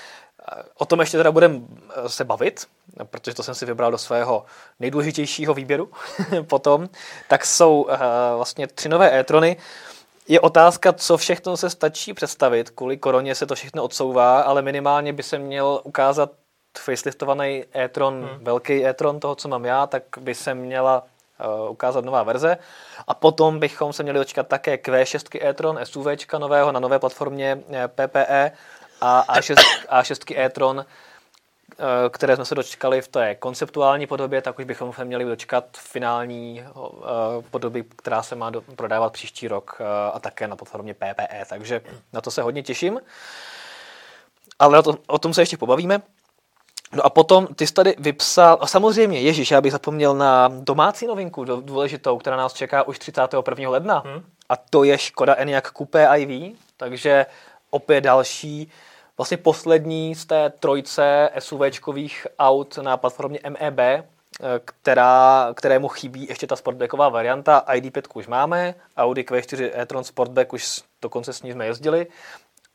Speaker 1: O tom ještě teda budeme eh, se bavit, protože to jsem si vybral do svého nejdůležitějšího výběru potom. Tak jsou uh, vlastně tři nové e-trony. Je otázka, co všechno se stačí představit. Kvůli koroně se to všechno odsouvá, ale minimálně by se měl ukázat faceliftovaný e-tron, hmm. velký e-tron toho, co mám já, tak by se měla uh, ukázat nová verze. A potom bychom se měli dočkat také Q6 e-tron SUV nového na nové platformě PPE a A6, A6 e-tron, eh, které jsme se dočkali v té konceptuální podobě, tak už bychom se měli dočkat finální eh, podoby, která se má prodávat příští rok eh, a také na platformě PPE. Takže na to se hodně těším. Ale o, to, o tom se ještě pobavíme. No a potom ty jsi tady vypsal, a samozřejmě, Ježíš, já bych zapomněl na domácí novinku důležitou, která nás čeká už 31. ledna. Hmm. A to je Škoda Enyaq Coupé IV, takže opět další, vlastně poslední z té trojce SUVčkových aut na platformě MEB, eh, která, kterému chybí ještě ta sportbacková varianta. ID5 už máme, Audi Q4 e-tron Sportback už dokonce s ní jsme jezdili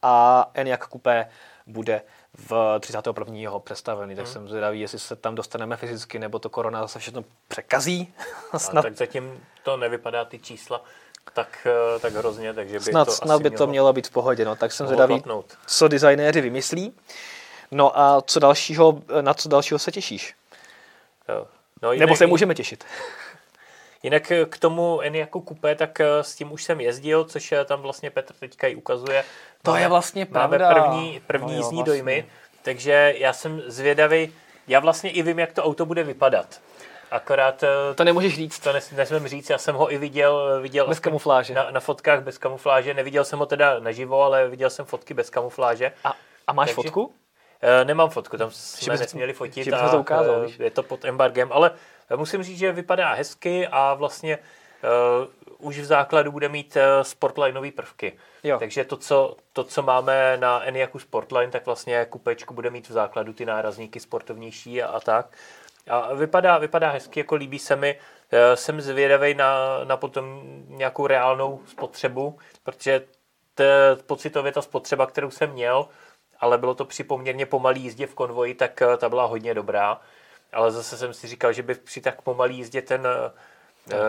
Speaker 1: a Enyaq Coupé bude v 31. představený, tak hmm. jsem zvědavý, jestli se tam dostaneme fyzicky, nebo to korona zase všechno překazí.
Speaker 2: Snad. tak zatím to nevypadá ty čísla tak, eh, tak hrozně, takže by
Speaker 1: snad,
Speaker 2: to
Speaker 1: snad by to mělo být v pohodě, no, tak jsem zvědavý, co designéři vymyslí. No a co dalšího, na co dalšího se těšíš? No, jinak, Nebo se můžeme těšit.
Speaker 2: Jinak eh, k tomu jako Coupé, tak eh, s tím už jsem jezdil, což tam vlastně Petr teďka i ukazuje.
Speaker 1: To máme, je vlastně pravda.
Speaker 2: Máme první, první no jo, jízdní vlastně. dojmy, takže já jsem zvědavý, já vlastně i vím, jak to auto bude vypadat. Akorát...
Speaker 1: Eh, to nemůžeš říct.
Speaker 2: To nes, nesmím říct, já jsem ho i viděl, viděl
Speaker 1: bez kamufláže.
Speaker 2: Na, na, fotkách bez kamufláže. Neviděl jsem ho teda naživo, ale viděl jsem fotky bez kamufláže.
Speaker 1: A, a máš Takže, fotku?
Speaker 2: Uh, nemám fotku, tam jsme nesměli fotit
Speaker 1: a to ukázal,
Speaker 2: je to pod embargem, ale musím říct, že vypadá hezky a vlastně uh, už v základu bude mít uh, sportlineové prvky. Jo. Takže to co, to, co máme na Eniaku Sportline, tak vlastně kupečku bude mít v základu ty nárazníky sportovnější a, a tak. A vypadá, vypadá hezky, jako líbí se mi. Jsem zvědavý na, na potom nějakou reálnou spotřebu, protože t, pocitově ta spotřeba, kterou jsem měl, ale bylo to při poměrně pomalý jízdě v konvoji, tak eh, ta byla hodně dobrá. Ale zase jsem si říkal, že by při tak pomalý jízdě ten, ten,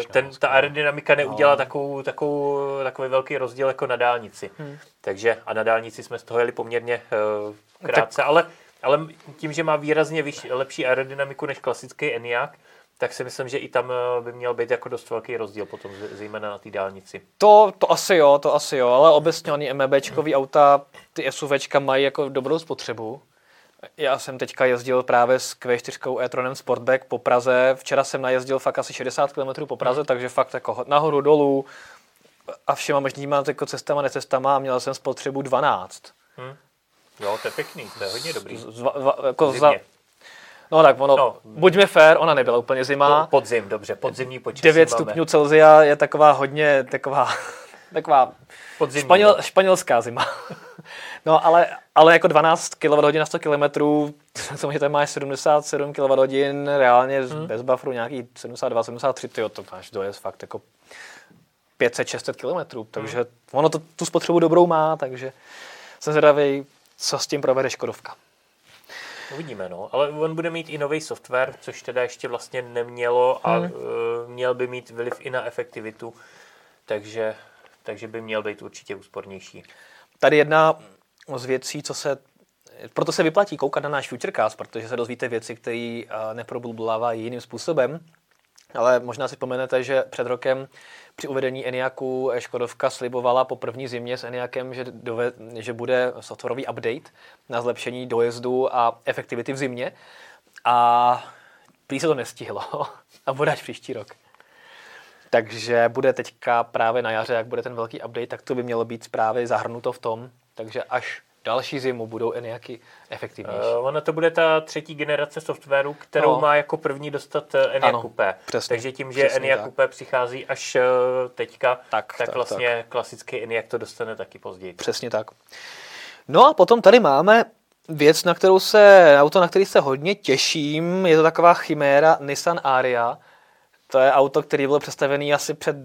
Speaker 2: eh, ten ta aerodynamika neudělá no. takovou, takovou, takový velký rozdíl jako na dálnici. Hmm. Takže a na dálnici jsme z toho jeli poměrně uh, krátce, tak. ale Ale tím, že má výrazně vyš, lepší aerodynamiku než klasický Enyaq, tak si myslím, že i tam eh, by měl být jako dost velký rozdíl potom, zejména na té dálnici.
Speaker 1: To, to asi jo, to asi jo, ale obecně oni MEBčkový auta, ty SUVčka mají jako dobrou spotřebu. Já jsem teďka jezdil právě s Q4 e-tronem Sportback po Praze. Včera jsem najezdil fakt asi 60 km po Praze, hmm. takže fakt jako nahoru, dolů a všema možnýma jako cestama, necestama a měl jsem spotřebu 12. Hmm.
Speaker 2: Jo, to je pěkný, to je hodně dobrý.
Speaker 1: Z, z, jako za, No tak ono, no, buďme fair, ona nebyla úplně zima.
Speaker 2: Podzim, dobře, podzimní počasí
Speaker 1: 9 máme. stupňů Celzia je taková hodně, taková, taková Podzimní, španěl, no. španělská zima. no ale, ale jako 12 kWh na 100 km, samozřejmě to máš 77 kWh, reálně hmm. bez bufferu nějaký 72, 73, tyjo, to máš dojezd fakt jako 500-600 km, takže hmm. ono to, tu spotřebu dobrou má, takže jsem zvědavý, co s tím provede Škodovka.
Speaker 2: Uvidíme, no. Ale on bude mít i nový software, což teda ještě vlastně nemělo a hmm. uh, měl by mít vliv i na efektivitu, takže, takže by měl být určitě úspornější.
Speaker 1: Tady jedna z věcí, co se proto se vyplatí koukat na náš Futurecast, protože se dozvíte věci, které uh, neprobulblávají jiným způsobem. Ale možná si vzpomenete, že před rokem při uvedení Eniaku Škodovka slibovala po první zimě s Eniakem, že, dove, že bude softwarový update na zlepšení dojezdu a efektivity v zimě. A prý se to nestihlo a bude až příští rok. Takže bude teďka právě na jaře, jak bude ten velký update, tak to by mělo být právě zahrnuto v tom. Takže až další zimu budou Eniaky efektivnější.
Speaker 2: Uh, ono to bude ta třetí generace softwaru, kterou no. má jako první dostat eh, Coupé. Takže tím, že Coupé přichází až uh, teďka, tak, tak, tak vlastně tak. klasický Eniac to dostane taky později.
Speaker 1: Přesně tak. No a potom tady máme věc, na kterou se, auto, na který se hodně těším, je to taková chiméra Nissan Aria. To je auto, který bylo představený asi před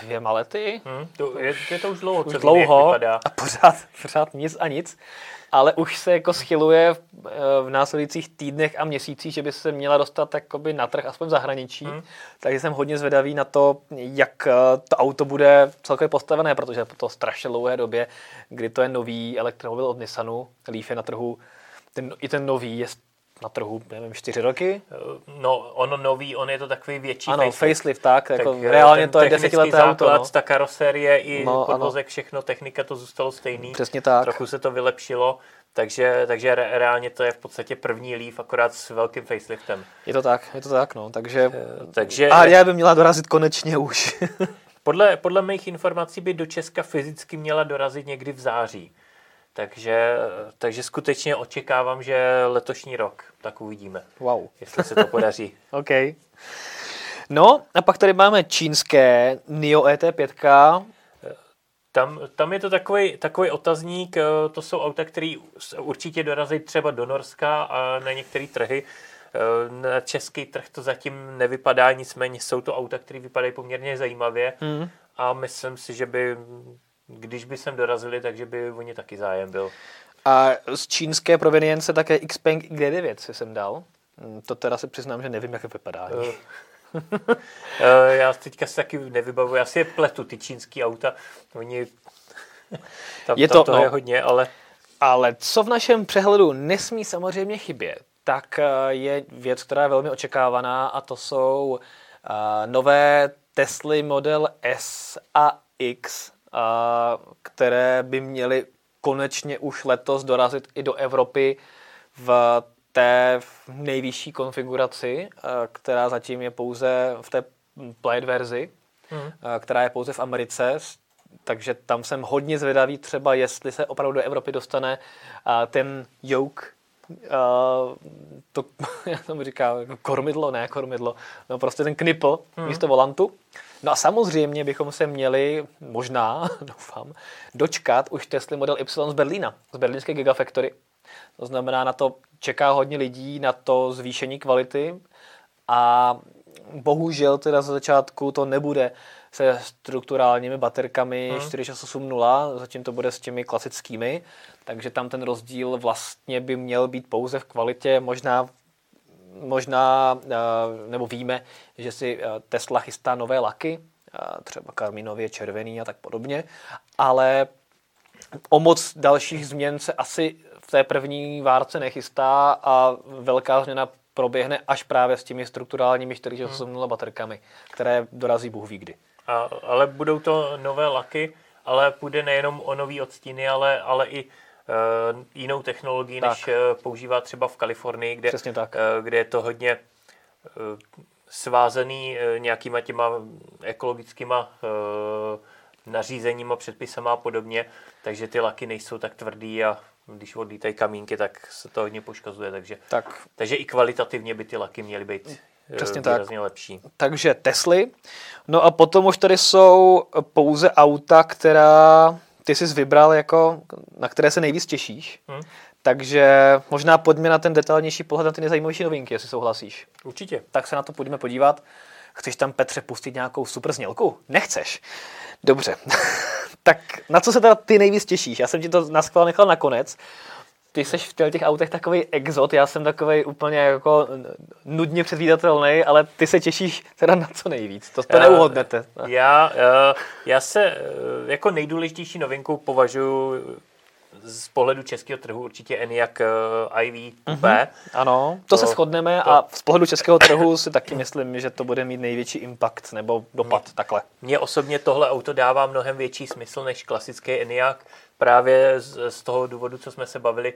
Speaker 1: dvěma lety.
Speaker 2: Hmm, to je, je to už dlouho,
Speaker 1: už dlouho a pořád, pořád nic a nic. Ale už se jako schyluje v, v následujících týdnech a měsících, že by se měla dostat jakoby na trh, aspoň v zahraničí. Hmm. Takže jsem hodně zvědavý na to, jak eh, to auto bude celkově postavené, protože po to strašně dlouhé době, kdy to je nový elektromobil od Nissanu, Leaf je na trhu, ten, i ten nový je na trhu, nevím, čtyři roky?
Speaker 2: No, ono nový, on je to takový větší
Speaker 1: ano, facelift. facelift tak, tak jako reálně to je desetileté auto. No.
Speaker 2: ta karosérie i no, podvozek, ano. všechno, technika to zůstalo stejný.
Speaker 1: Přesně tak.
Speaker 2: Trochu se to vylepšilo, takže, takže re, reálně to je v podstatě první Leaf, akorát s velkým faceliftem.
Speaker 1: Je to tak, je to tak, no, takže... Eh, takže a já by měla dorazit konečně už.
Speaker 2: podle, podle mých informací by do Česka fyzicky měla dorazit někdy v září. Takže, takže skutečně očekávám, že letošní rok, tak uvidíme.
Speaker 1: Wow.
Speaker 2: Jestli se to podaří.
Speaker 1: OK. No a pak tady máme čínské NIO ET5.
Speaker 2: Tam, tam je to takový, takový otazník, eh, to jsou auta, které určitě dorazí třeba do Norska a na některé trhy. Eh, na český trh to zatím nevypadá, nicméně jsou to auta, které vypadají poměrně zajímavě mm. a myslím si, že by když by sem dorazili, takže by oni taky zájem byl.
Speaker 1: A z čínské provenience také Xpeng G9 si jsem dal. Hm, to teda se přiznám, že nevím, jak vypadá. Uh,
Speaker 2: uh, já teďka si taky nevybavuji. Já si je pletu, ty čínský auta. Oni... Tam, je to, tam no, je hodně, ale...
Speaker 1: Ale co v našem přehledu nesmí samozřejmě chybět, tak eh, je věc, která je velmi očekávaná a to jsou uh, nové Tesly Model S a X které by měly konečně už letos dorazit i do Evropy v té nejvyšší konfiguraci, která zatím je pouze v té Plate verzi, hmm. která je pouze v Americe, takže tam jsem hodně zvědavý třeba, jestli se opravdu do Evropy dostane ten yoke, to, jak tomu říká, kormidlo, ne kormidlo, no prostě ten knipl hmm. místo volantu. No a samozřejmě bychom se měli, možná, doufám, dočkat už Tesla Model Y z Berlína, z berlínské Gigafactory. To znamená, na to čeká hodně lidí, na to zvýšení kvality a bohužel teda za začátku to nebude se strukturálními baterkami hmm. 4680, zatím to bude s těmi klasickými, takže tam ten rozdíl vlastně by měl být pouze v kvalitě, možná možná, eh, nebo víme, že si eh, Tesla chystá nové laky, eh, třeba karminově červený a tak podobně, ale o moc dalších změn se asi v té první várce nechystá a velká změna proběhne až právě s těmi strukturálními 48 hmm. baterkami, které dorazí Bůh ví kdy.
Speaker 2: A, ale budou to nové laky, ale půjde nejenom o nový odstíny, ale, ale i uh, jinou technologii, tak. než uh, používá třeba v Kalifornii, kde,
Speaker 1: tak.
Speaker 2: Uh, kde je to hodně uh, svázaný uh, nějakýma těma ekologickýma uh, nařízeníma, předpisama a podobně, takže ty laky nejsou tak tvrdý a když odlítají kamínky, tak se to hodně poškozuje, takže,
Speaker 1: tak.
Speaker 2: takže i kvalitativně by ty laky měly být Přesně výrazně tak. lepší.
Speaker 1: Takže Tesly. No a potom už tady jsou pouze auta, která ty jsi vybral, jako, na které se nejvíc těšíš. Hmm. Takže možná pojďme na ten detailnější pohled na ty nejzajímavější novinky, jestli souhlasíš.
Speaker 2: Určitě.
Speaker 1: Tak se na to půjdeme podívat. Chceš tam, Petře, pustit nějakou super znělku? Nechceš. Dobře. tak na co se teda ty nejvíc těšíš? Já jsem ti to na nechal nakonec. Ty jsi v těch autech takový exot, já jsem takový úplně jako nudně předvídatelný, ale ty se těšíš teda na co nejvíc. To, to neuhodnete.
Speaker 2: Já, já se jako nejdůležitější novinku považuji z pohledu českého trhu určitě ENIAC IV Coupé. Mm-hmm.
Speaker 1: Ano, to, to se shodneme to, a z pohledu českého trhu si taky myslím, že to bude mít největší impact nebo dopad mě, takhle.
Speaker 2: Mně osobně tohle auto dává mnohem větší smysl než klasický ENIAC právě z, z toho důvodu, co jsme se bavili,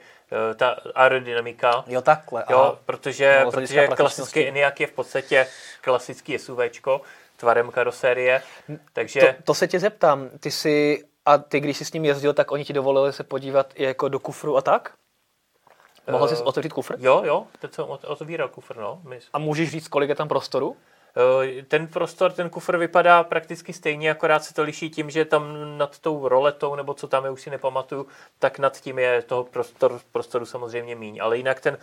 Speaker 2: eh, ta aerodynamika.
Speaker 1: Jo, takhle.
Speaker 2: Jo, protože, no, protože klasický ENIAC je v podstatě klasický SUVčko tvarem karosérie, takže...
Speaker 1: To, to se tě zeptám, ty si a ty, když jsi s ním jezdil, tak oni ti dovolili se podívat i jako do kufru a tak? Mohl jsi uh, otevřít kufr?
Speaker 2: Jo, jo, teď jsem otevíral kufr, no. My...
Speaker 1: A můžeš říct, kolik je tam prostoru?
Speaker 2: Uh, ten prostor, ten kufr vypadá prakticky stejně, akorát se to liší tím, že tam nad tou roletou, nebo co tam je, už si nepamatuju, tak nad tím je toho prostor, prostoru samozřejmě míň. Ale jinak ten,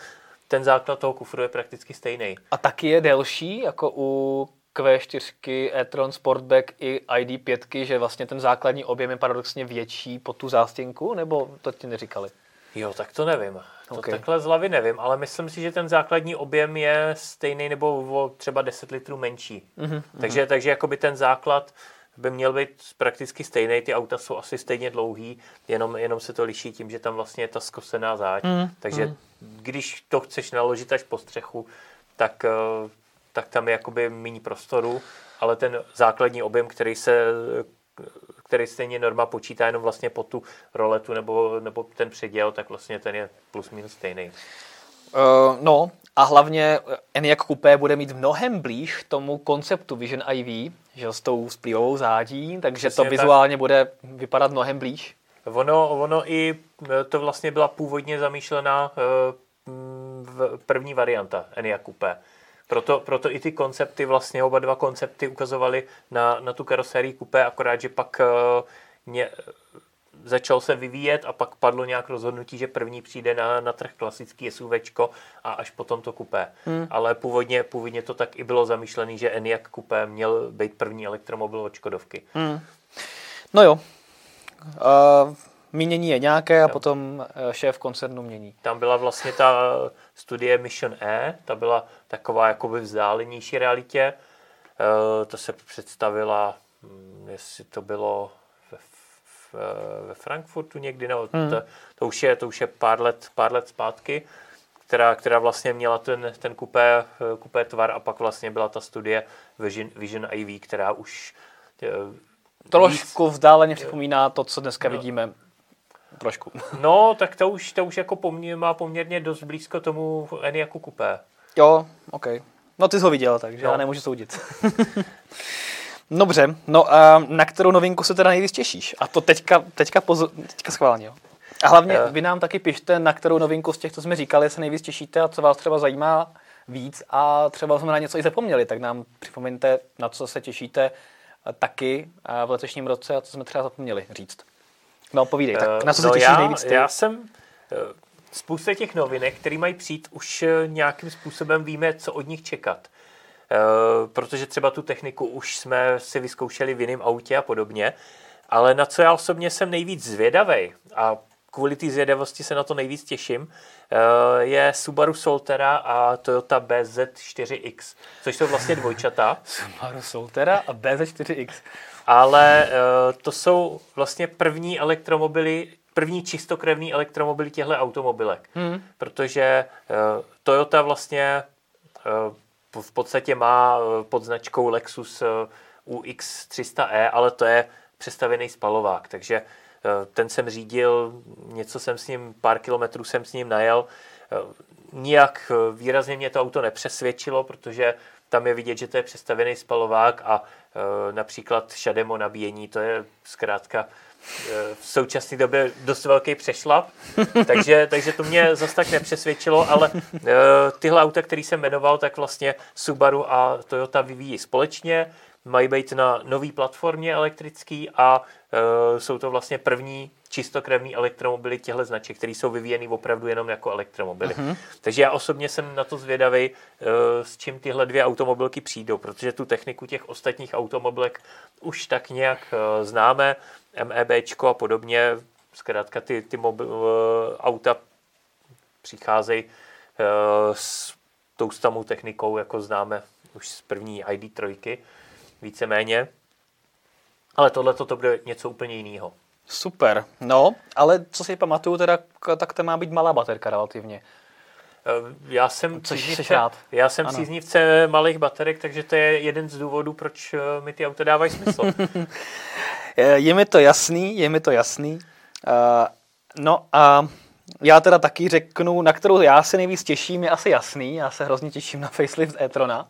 Speaker 2: ten základ toho kufru je prakticky stejný.
Speaker 1: A taky je delší, jako u Q4, e-tron Sportback i ID5, že vlastně ten základní objem je paradoxně větší po tu zástěnku, nebo to ti neříkali?
Speaker 2: Jo, tak to nevím. To okay. takhle z hlavy nevím, ale myslím si, že ten základní objem je stejný nebo o třeba 10 litrů menší. Mm-hmm, takže, takže jakoby ten základ by měl být prakticky stejný, ty auta jsou asi stejně dlouhý, jenom, jenom se to liší tím, že tam vlastně je ta skosená záď. Mm, takže mm. když to chceš naložit až po střechu, tak, eh, tak tam je jakoby méně prostoru, ale ten základní objem, který se který stejně norma počítá jenom vlastně po tu roletu nebo, nebo ten předěl, tak vlastně ten je plus minus stejný.
Speaker 1: Uh, no a hlavně Enyaq Coupé bude mít mnohem blíž tomu konceptu Vision IV, že s tou splývavou zádí, takže Přesně to vizuálně tak. bude vypadat mnohem blíž.
Speaker 2: Ono, ono i e, to vlastně byla původně zamýšlená uh, první varianta Enyaq Coupé. Proto, proto i ty koncepty, vlastně oba dva koncepty ukazovaly na, na tu karosérii kupé, akorát, že pak uh, ně, začal se vyvíjet a pak padlo nějak rozhodnutí, že první přijde na, na trh klasický SUV a až potom to kupé. Hmm. Ale původně, původně to tak i bylo zamýšlené, že Enyaq kupé měl být první elektromobil od Škodovky. Hmm.
Speaker 1: No jo. Uh mínění je nějaké a potom eh, šéf koncernu mění.
Speaker 2: Tam byla vlastně ta studie Mission E, ta byla taková jakoby vzdálenější realitě. Eh, to se představila, hm, jestli to bylo ve, ve Frankfurtu někdy, no, hmm. to, to, už je, to už je pár let, pár let zpátky, která, která vlastně měla ten, ten kupé, kupé tvar a pak vlastně byla ta studie Vision, Vision IV, která už
Speaker 1: eh, Trošku vzdáleně připomíná to, co dneska no, vidíme trošku.
Speaker 2: No, tak to už, to už jako poměr, má poměrně dost blízko tomu Eniaku Coupé.
Speaker 1: Jo, OK. No ty jsi ho viděl, takže no. já nemůžu soudit. Dobře, no a na kterou novinku se teda nejvíc těšíš? A to teďka, teďka, pozor, teďka schválně, jo. A hlavně uh. vy nám taky pište, na kterou novinku z těch, co jsme říkali, se nejvíc těšíte a co vás třeba zajímá víc a třeba jsme na něco i zapomněli, tak nám připomeňte, na co se těšíte taky v letošním roce a co jsme třeba zapomněli říct. No, povídej, tak na co se no těšíš já, nejvíc ty?
Speaker 2: Já jsem eh, spousta těch novinek, které mají přijít, už eh, nějakým způsobem víme, co od nich čekat. Protože třeba tu techniku už jsme si vyzkoušeli v jiném autě a podobně. Ale na co já osobně jsem nejvíc zvědavý a kvůli té zvědavosti se na to nejvíc těším, uh, je Subaru Solterra a Toyota BZ4X, což jsou vlastně dvojčata.
Speaker 1: Subaru Solterra a BZ4X
Speaker 2: ale uh, to jsou vlastně první elektromobily první čistokrevný elektromobily těchto automobilek. Hmm. Protože uh, Toyota vlastně v podstatě má pod značkou Lexus uh, UX300e, ale to je přestavěný spalovák, takže ten jsem řídil, něco jsem s ním, pár kilometrů jsem s ním najel. Uh, nijak výrazně mě to auto nepřesvědčilo, protože tam je vidět, že to je přestavený spalovák a například šademo nabíjení, to je zkrátka v současné době dost velký přešlap, takže, takže to mě zase tak nepřesvědčilo, ale tyhle auta, které jsem jmenoval, tak vlastně Subaru a Toyota vyvíjí společně, mají být na nový platformě elektrický a e, jsou to vlastně první čistokrevný elektromobily těchto značek, které jsou vyvíjeny opravdu jenom jako elektromobily. Uh-huh. Takže já osobně jsem na to zvědavý, uh, s čím tyhle dvě automobilky přijdou, protože tu techniku těch ostatních automobilek už tak nějak uh, známe, MEB a podobně, zkrátka ty, ty mobil, uh, auta přicházejí s tou samou technikou, jako známe už z první ID3, víceméně. Ale tohle to bude něco úplně jiného.
Speaker 1: Super, no, ale co si pamatuju, teda, tak to má být malá baterka relativně.
Speaker 2: Eh, já jsem, příznivce, já jsem příznivce malých baterek, takže to je jeden z důvodů, proč eh, mi ty auta dávají smysl.
Speaker 1: je mi to jasný, je mi to jasný. Uh, no a já teda taky řeknu, na kterou já se nejvíc těším, je asi jasný. Já se hrozně těším na facelift e-trona,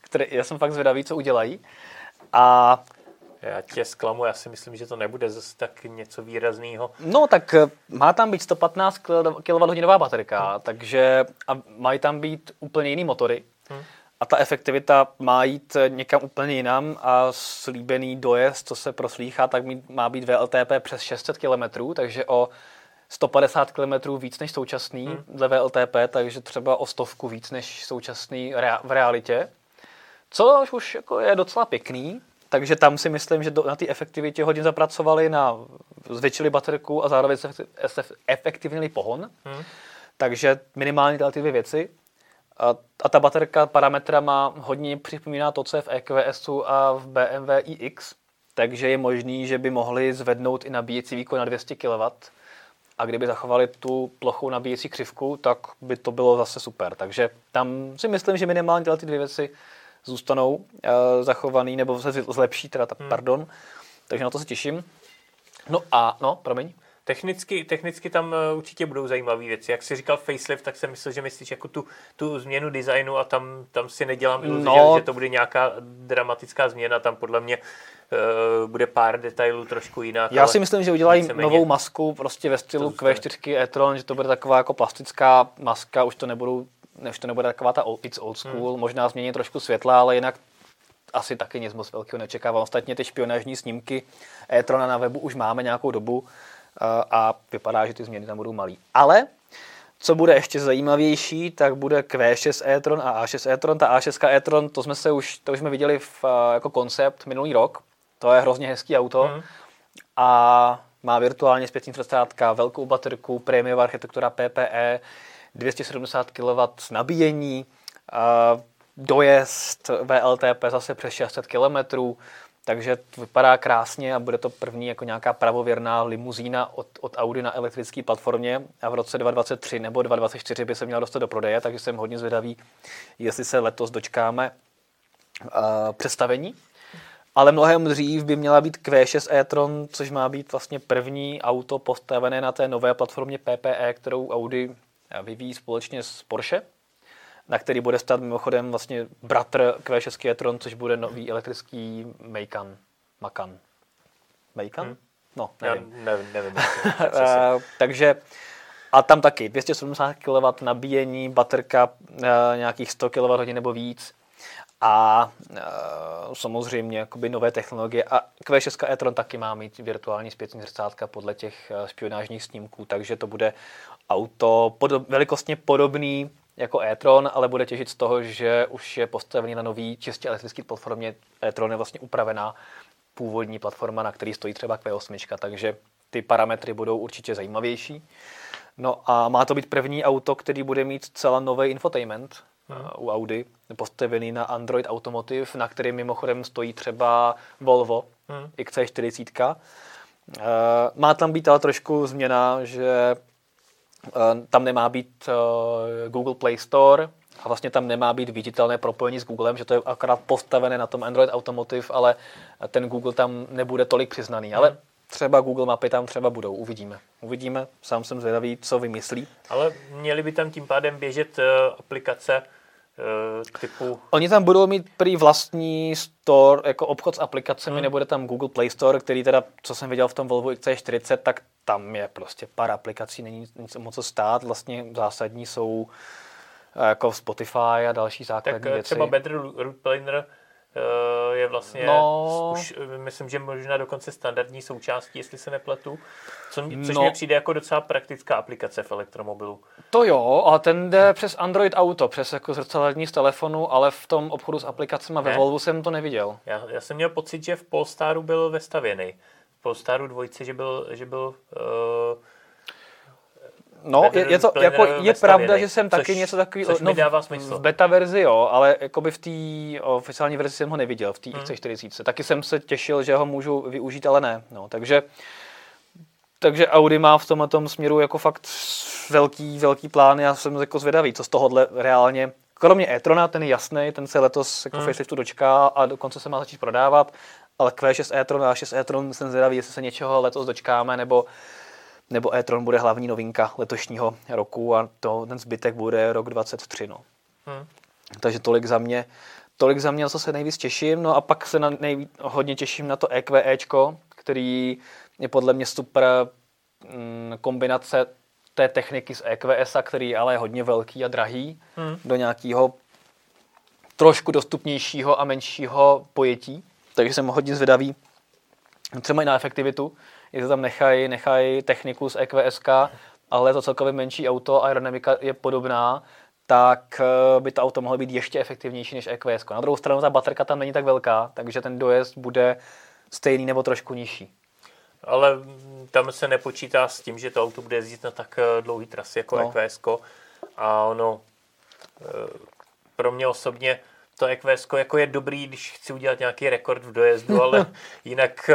Speaker 1: který, já jsem fakt zvědavý, co udělají. A
Speaker 2: já tě zklamu, já si myslím, že to nebude zase tak něco výrazného.
Speaker 1: No tak eh, má tam být 115 kWh baterka, hmm. takže a mají tam být úplně jiný motory. Hmm. A ta efektivita má jít eh, někam úplně jinam a slíbený dojezd, co se proslýchá, tak má být VLTP přes 600 km, takže o 150 km víc než současný hmm. dle VLTP, takže třeba o stovku víc než současný v realitě. Což už jako je docela pěkný, takže tam si myslím, že do, na té efektivitě hodně zapracovali, na zvětšili baterku a zároveň se efektivnili pohon. Hmm. Takže minimálně tyhle ty dvě věci. A, a ta baterka parametrama hodně připomíná to, co je v EQSu a v BMW iX. Takže je možný, že by mohli zvednout i nabíjecí výkon na 200 kW. A kdyby zachovali tu plochou nabíjecí křivku, tak by to bylo zase super. Takže tam si myslím, že minimálně tyhle ty dvě věci zůstanou uh, zachovaný, nebo se zlepší, teda, ta, hmm. pardon. Takže na to se těším. No a, no, promiň.
Speaker 2: Technicky, technicky tam eh, určitě budou zajímavé věci. Jak jsi říkal facelift, tak jsem myslel, že myslíš jako tu, tu změnu designu a tam, tam si nedělám iluzi, no. že, že to bude nějaká dramatická změna. Tam podle mě uh, bude pár detailů trošku jinak.
Speaker 1: Já si myslím, že udělají novou masku prostě ve stylu Q4 e-tron, že to bude taková jako plastická maska, už to nebudou než to nebude taková ta old, it's old school, hmm. možná změní trošku světla, ale jinak asi taky nic moc velkého nečekávám. Ostatně ty špionážní snímky e-trona na webu už máme nějakou dobu a vypadá, že ty změny tam budou malý. Ale co bude ještě zajímavější, tak bude Q6 e-tron a A6 e-tron. Ta A6 e-tron, to jsme se už, to už jsme viděli v, jako koncept minulý rok. To je hrozně hezký auto. Hmm. A má virtuálně zpětní přestátka, velkou baterku, prémiová architektura PPE, 270 kW nabíjení, dojezd VLTP zase přes 600 km, takže to vypadá krásně a bude to první jako nějaká pravověrná limuzína od, od Audi na elektrické platformě a v roce 2023 nebo 2024 by se měla dostat do prodeje, takže jsem hodně zvědavý, jestli se letos dočkáme uh, představení. Ale mnohem dřív by měla být Q6 e-tron, což má být vlastně první auto postavené na té nové platformě PPE, kterou Audi vyvíjí společně s Porsche, na který bude stát mimochodem vlastně bratr Q6 e-tron, což bude nový elektrický Macan. Macan. Macan? Hmm. No, nevím.
Speaker 2: Já nevím, nevím
Speaker 1: uh, takže a tam taky 270 kW nabíjení, baterka uh, nějakých 100 kWh nebo víc a uh, samozřejmě jakoby nové technologie. A Q6 e-tron taky má mít virtuální zpětní zrcátka podle těch špionážních snímků, takže to bude auto podob, velikostně podobný jako e-tron, ale bude těžit z toho, že už je postavený na nový čistě elektrický platformě. e-tron je vlastně upravená původní platforma, na který stojí třeba Q8, takže ty parametry budou určitě zajímavější. No a má to být první auto, který bude mít celá nový infotainment. U Audi, postavený na Android Automotive, na který mimochodem stojí třeba Volvo hmm. XC40 Uh, má tam být ale trošku změna, že uh, tam nemá být Google Play Store a vlastně tam nemá být viditelné propojení s Googlem, že to je akorát postavené na tom Android Automotive, ale ten Google tam nebude tolik přiznaný. Ale hmm. třeba Google mapy tam třeba budou, uvidíme. Uvidíme, sám jsem zvědavý, co vymyslí.
Speaker 2: Ale měly by tam tím pádem běžet uh, aplikace typu...
Speaker 1: Oni tam budou mít prý vlastní store, jako obchod s aplikacemi, hmm. nebude tam Google Play Store, který teda, co jsem viděl v tom Volvo XC40, tak tam je prostě pár aplikací, není nic moc co stát, vlastně zásadní jsou jako Spotify a další základní
Speaker 2: tak, eh,
Speaker 1: věci.
Speaker 2: třeba Better Root Planner eh, je vlastně, no, už, myslím, že možná dokonce standardní součástí, jestli se nepletu, co, což no, mě přijde jako docela praktická aplikace v elektromobilu.
Speaker 1: To jo, a ten jde přes Android Auto, přes jako zrcadlení z telefonu, ale v tom obchodu s aplikacemi ve Volvo jsem to neviděl.
Speaker 2: Já, já jsem měl pocit, že v Polestaru byl vestavěný. V Polestaru dvojce, že byl, že byl uh,
Speaker 1: No, je, je to jako, je pravda, že jsem taky něco takový,
Speaker 2: no, dává smysl.
Speaker 1: v beta verzi jo, ale jakoby v té oficiální verzi jsem ho neviděl, v té hmm. XC40. Taky jsem se těšil, že ho můžu využít, ale ne. No, takže, takže Audi má v tomhle tom směru jako fakt velký, velký plán. Já jsem jako zvědavý, co z tohohle reálně Kromě e-trona, ten je jasný, ten se letos jako hmm. faceliftu dočká a dokonce se má začít prodávat, ale Q6 e-tron a 6 e-tron jsem zvědavý, jestli se něčeho letos dočkáme, nebo nebo e-tron bude hlavní novinka letošního roku a to, ten zbytek bude rok 23. No. Hmm. Takže tolik za mě. Tolik za mě, na co se nejvíc těším. No a pak se na nejvíc, hodně těším na to EQEčko, který je podle mě super mm, kombinace té techniky z EQS, který ale je hodně velký a drahý, hmm. do nějakého trošku dostupnějšího a menšího pojetí. Takže jsem hodně zvědavý třeba i na efektivitu, jestli tam nechají nechaj techniku z EQSK, ale to celkově menší auto, aerodynamika je podobná, tak eh, by to auto mohlo být ještě efektivnější než EQS. Na druhou stranu ta baterka tam není tak velká, takže ten dojezd bude stejný nebo trošku nižší.
Speaker 2: Ale tam se nepočítá s tím, že to auto bude jezdit na tak eh, dlouhý trasy jako no. EQS. A ono eh, pro mě osobně to EQS jako je dobrý, když chci udělat nějaký rekord v dojezdu, ale jinak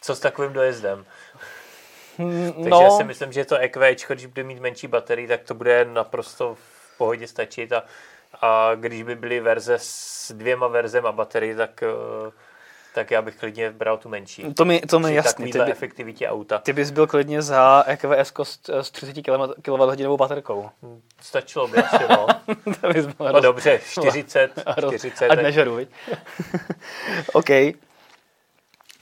Speaker 2: co s takovým dojezdem?
Speaker 1: No.
Speaker 2: Takže si myslím, že to EQ, když bude mít menší baterii, tak to bude naprosto v pohodě stačit a, a když by byly verze s dvěma verzema baterii, tak eh, tak já bych klidně bral tu menší.
Speaker 1: To mi, to mi jasný.
Speaker 2: Ty by, efektivitě auta.
Speaker 1: Ty bys byl klidně za EQS s, s 30 kWh baterkou.
Speaker 2: Stačilo by asi, no. to bys byl no dobře, 40, 40.
Speaker 1: Ať nežeru, OK.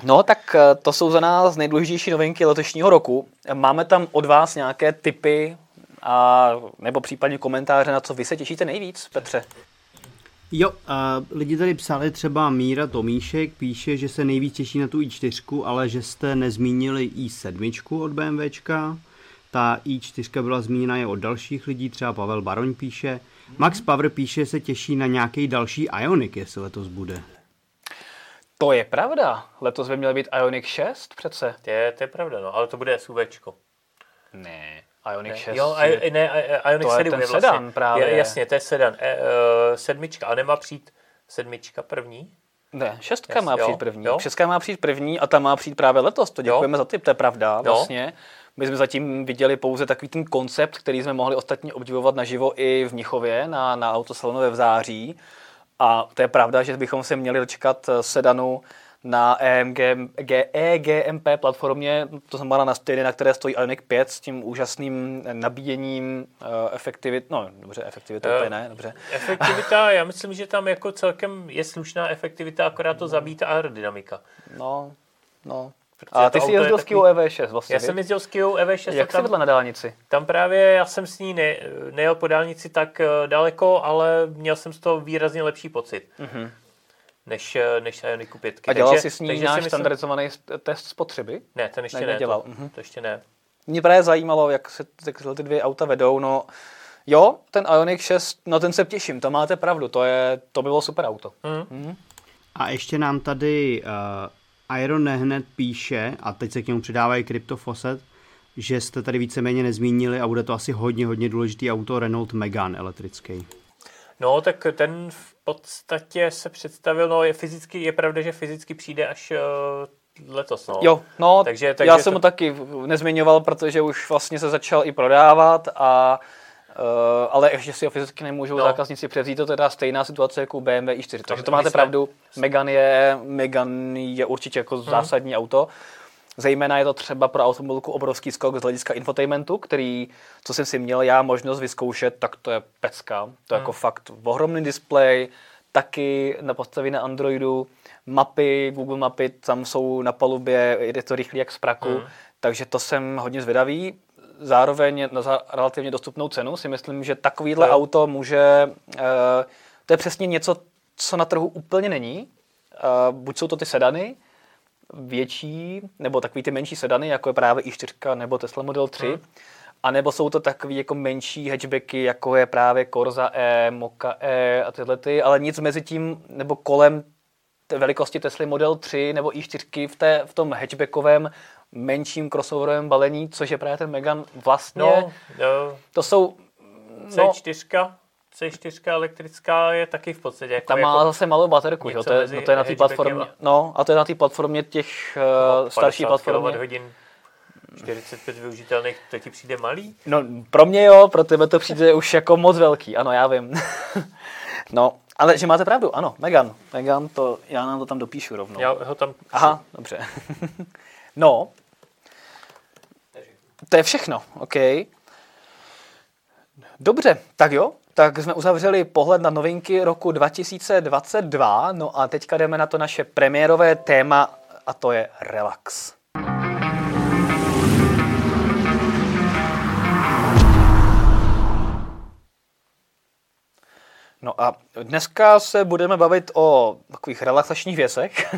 Speaker 1: No, tak eh, to jsou za nás nejdůležitější novinky letošního roku. Máme tam od vás nějaké tipy a, nebo případně komentáře, na co vy se těšíte nejvíc, Petře?
Speaker 3: Jo, a lidi tady psali třeba Míra Tomíšek, píše, že se nejvíc těší na tu i4, ale že jste nezmínili i7 od BMWčka. Ta i4 byla zmíněna i od dalších lidí, třeba Pavel Baroň píše. Max Power píše, že se těší na nějaký další Ionic, jestli letos bude.
Speaker 1: To je pravda. Letos by měl být Ionic 6 přece.
Speaker 2: To je, to je pravda, no, ale to bude SUVčko.
Speaker 1: Ne, Ionic ne. 6.
Speaker 2: Jo, je, ne, Ionic
Speaker 1: to
Speaker 2: 7
Speaker 1: je vlastně, sedan právě.
Speaker 2: Je, jasně, to je sedan. E, uh, sedmička, a nemá přijít sedmička první?
Speaker 1: Ne, šestka Yes, má přijít první. Jo? Šestka má přijít první a ta má přijít právě letos. To děkujeme jo? za tip, to je pravda jo? vlastně. My jsme zatím viděli pouze takový ten koncept, který jsme mohli ostatně obdivovat naživo i v Mnichově na, na autosalonové v září. A to je pravda, že bychom se měli dočkat eh, sedanu na EMG, EGMP platformě, to znamená na stejné, na které stojí Ioniq 5 s tím úžasným nabíjením uh, efektivit, no dobře, efektivita uh, ne, dobře.
Speaker 2: Efektivita, já myslím, že tam jako celkem je slušná efektivita, akorát to zabít aerodynamika.
Speaker 1: No, no, a ty jsi jezdil s Kia EV6 vlastně,
Speaker 2: Já jsem jezdil s Kia EV6.
Speaker 1: Jak jsi vedla na dálnici?
Speaker 2: Tam právě já jsem s ní ne, nejel po dálnici tak eh, daleko, ale měl jsem z toho výrazně lepší pocit. Mm-hmm. Než, eh, než Ioniku 5.
Speaker 1: A dělal takže, jsi s ní náš myslím... standardizovaný test spotřeby?
Speaker 2: Ne, ten ještě ne.
Speaker 1: Nedělal.
Speaker 2: To, mm-hmm. to ještě ne.
Speaker 1: Mě právě zajímalo, jak se jak ty dvě auta vedou. No, jo, ten Ioniq 6, no ten se těším, to máte pravdu, to, je, to by bylo super auto. Mm. Mm.
Speaker 3: A ještě nám tady uh, Iron hned píše, a teď se k němu přidávají CryptoFosset, že jste tady víceméně nezmínili a bude to asi hodně, hodně důležitý auto Renault Megane elektrický.
Speaker 2: No, tak ten v podstatě se představil, no je fyzicky, je pravda, že fyzicky přijde až uh, letos, no.
Speaker 1: Jo, no,
Speaker 2: Takže-
Speaker 1: takže, já jsem
Speaker 2: to-
Speaker 1: ho taky nezmiňoval, protože už vlastně se začal i prodávat a Uh, ale ještě si ho fyzicky nemůžou
Speaker 2: No.
Speaker 1: zákazníci převzít, to je teda stejná situace jako BMW i4. Takže to
Speaker 2: my
Speaker 1: máte pravdu, Megane je, Megane je určitě jako zásadní auto. Zejména je to třeba pro automobilku obrovský skok z hlediska infotainmentu, který, co jsem si měl já možnost vyzkoušet, tak to je pecka. To je jako fakt ohromný displej, taky na postavě na Androidu, mapy, Google mapy, tam jsou na palubě, jde to rychle jak z praku, takže to jsem hodně zvědavý. Zároveň na za relativně dostupnou cenu si myslím, že takovýhle
Speaker 2: Jo.
Speaker 1: auto může, eh, to je přesně něco, co na trhu úplně není. Eh, buď jsou to ty sedany, větší, nebo takový ty menší sedany, jako je právě i4 nebo Tesla Model 3, hmm. a nebo jsou to takový jako menší hatchbacky, jako je právě Corsa E, Moka E a tyhle ty, ale nic mezi tím, nebo kolem té velikosti Tesla Model 3 nebo i4 v, té, v tom hatchbackovém menším crossoverovém balení, což je právě ten Megan vlastně.
Speaker 2: No, jo,
Speaker 1: To jsou... No,
Speaker 2: C4, C4 elektrická je taky v podstatě jako,
Speaker 1: tam má
Speaker 2: jako
Speaker 1: zase malou baterku, že? jo, To, je, no, to je na té platformě.
Speaker 2: a-
Speaker 1: No, a to je na té platformě těch uh, starší
Speaker 2: 50
Speaker 1: platformě.
Speaker 2: hodin 45 využitelných, to ti přijde malý?
Speaker 1: No, pro mě jo, pro tebe to přijde už jako moc velký, ano, já vím. no, ale že máte pravdu, ano, Megan. Megan, to, já nám to tam dopíšu rovnou.
Speaker 2: Já ho tam...
Speaker 1: Aha, dobře. no, to je všechno, OK. Dobře, tak jo, tak jsme uzavřeli pohled na novinky roku 2022, no a teďka jdeme na to naše premiérové téma a to je relax. No a dneska se budeme bavit o takových relaxačních věcech.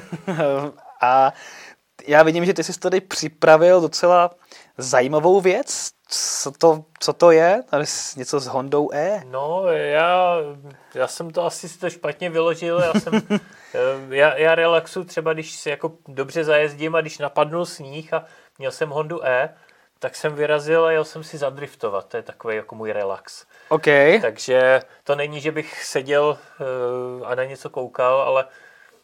Speaker 1: a já vidím, že ty jsi tady připravil docela zajímavou věc. Co to, co to je? Tady něco s Hondou E?
Speaker 2: No, já, já jsem to asi si to špatně vyložil. Já, jsem, eh, já, já relaxu třeba, když si jako dobře zajezdím a když napadnul sníh a měl jsem Hondu E, tak jsem vyrazil a jel jsem si zadriftovat. To je takový jako můj relax.
Speaker 1: OK.
Speaker 2: Takže to není, že bych seděl eh, a na něco koukal, ale,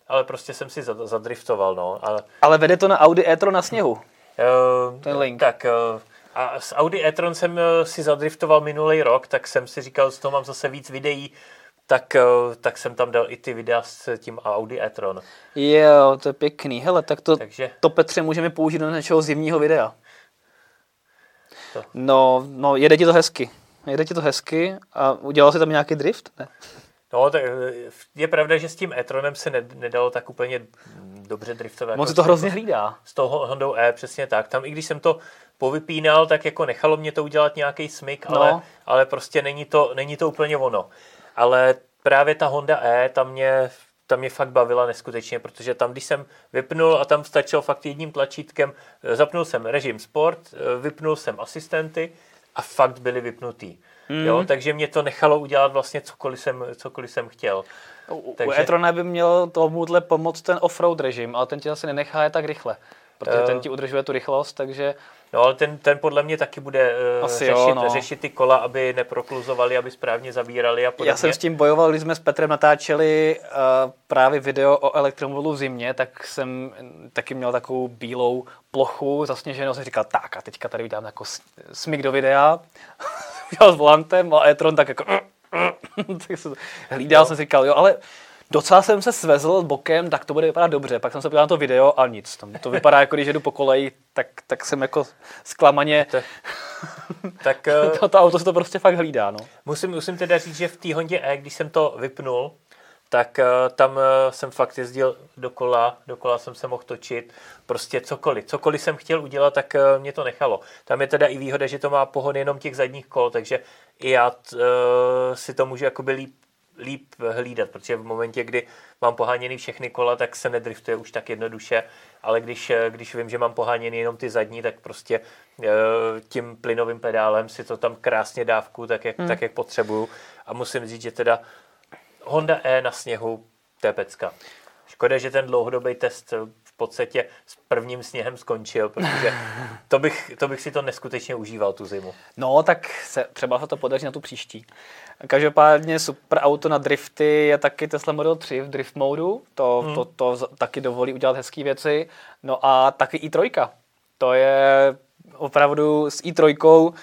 Speaker 2: ale prostě jsem si zad- zadriftoval. No. Ale,
Speaker 1: Ale vede to na Audi e-tron na sněhu.
Speaker 2: eh,
Speaker 1: Ten link.
Speaker 2: Tak, eh, a s Audi e-tron jsem eh, si zadriftoval minulý rok, tak jsem si říkal, z toho mám zase víc videí, tak, tak jsem tam dal i ty videa s tím Audi e-tron.
Speaker 1: Jo, to je pěkný. Hele, tak to,
Speaker 2: Takže
Speaker 1: to Petře můžeme použít do něčeho zimního videa.
Speaker 2: To.
Speaker 1: No, no, jede ti to hezky. Jede ti to hezky a udělal jsi tam nějaký drift? Ne?
Speaker 2: No, tak eh, je pravda, že s tím e-tronem se ne- nedalo tak úplně dobře driftovat.
Speaker 1: On
Speaker 2: jako
Speaker 1: si to hrozně hlídá.
Speaker 2: S toho Hondou E, přesně tak. Tam i když jsem to povypínal, tak jako nechalo mě to udělat nějaký smyk,
Speaker 1: No.
Speaker 2: ale, ale prostě není to, není to úplně ono. Ale právě ta Honda E, tam mě, tam mě fakt bavila neskutečně, protože tam, když jsem vypnul a tam stačilo fakt jedním tlačítkem, eh, zapnul jsem režim sport, eh, vypnul jsem asistenty a fakt byly vypnutý. Mm. Jo, takže mě to nechalo udělat vlastně cokoliv jsem, cokoliv jsem chtěl.
Speaker 1: U, u
Speaker 2: Takže-
Speaker 1: e-trona by měl tomuhle pomoct ten off-road režim, ale ten ti zase nenechá je tak rychle. Protože
Speaker 2: Jo.
Speaker 1: ten ti udržuje tu rychlost, takže
Speaker 2: No ale ten, ten podle mě taky bude uh,
Speaker 1: Asi
Speaker 2: řešit,
Speaker 1: jo, no.
Speaker 2: řešit ty kola, aby neprokluzovali, aby správně zavírali a podobně.
Speaker 1: já jsem s tím bojoval, když jsme s Petrem natáčeli uh, právě video o elektromobilu v zimě, tak jsem taky měl takovou bílou plochu zasněženou, jsem říkal, tak a teďka tady udělám jako smyk do videa, udělal s volantem a e-tron tak jako tak jsem hlídal, jsem si říkal, jo, ale docela jsem se svezl bokem, tak to bude vypadat dobře. Pak jsem se podíval na to video a nic. Tam to vypadá jako když jedu po koleji, tak, tak jsem jako zklamaně.
Speaker 2: Tak uh,
Speaker 1: To, to auto se to prostě fakt hlídá, no.
Speaker 2: musím, musím teda říct, že v té Hondě E, když jsem to vypnul, tak uh, tam uh, jsem fakt jezdil dokola, dokola jsem se mohl točit, prostě cokoliv. Cokoliv jsem chtěl udělat, tak uh, mě to nechalo. Tam je teda i výhoda, že to má pohon jenom těch zadních kol, takže i já uh, si to můžu jakoby líp, líp hlídat, protože v momentě, kdy mám poháněný všechny kola, tak se nedriftuje už tak jednoduše, ale když, eh, když vím, že mám poháněný jenom ty zadní, tak prostě eh, tím plynovým pedálem si to tam krásně dávku, tak jak, hmm. tak jak potřebuju. A musím říct, že teda Honda E na sněhu, to je pecka. Škoda, že ten dlouhodobý test podstatě s prvním sněhem skončil, protože to bych, to bych si to neskutečně užíval tu zimu.
Speaker 1: No, tak se, třeba se to podaří na tu příští. Každopádně super auto na drifty je taky Tesla Model 3 v drift modu. To, hmm. to, to, to taky dovolí udělat hezké věci. No a taky i3. To je opravdu s i3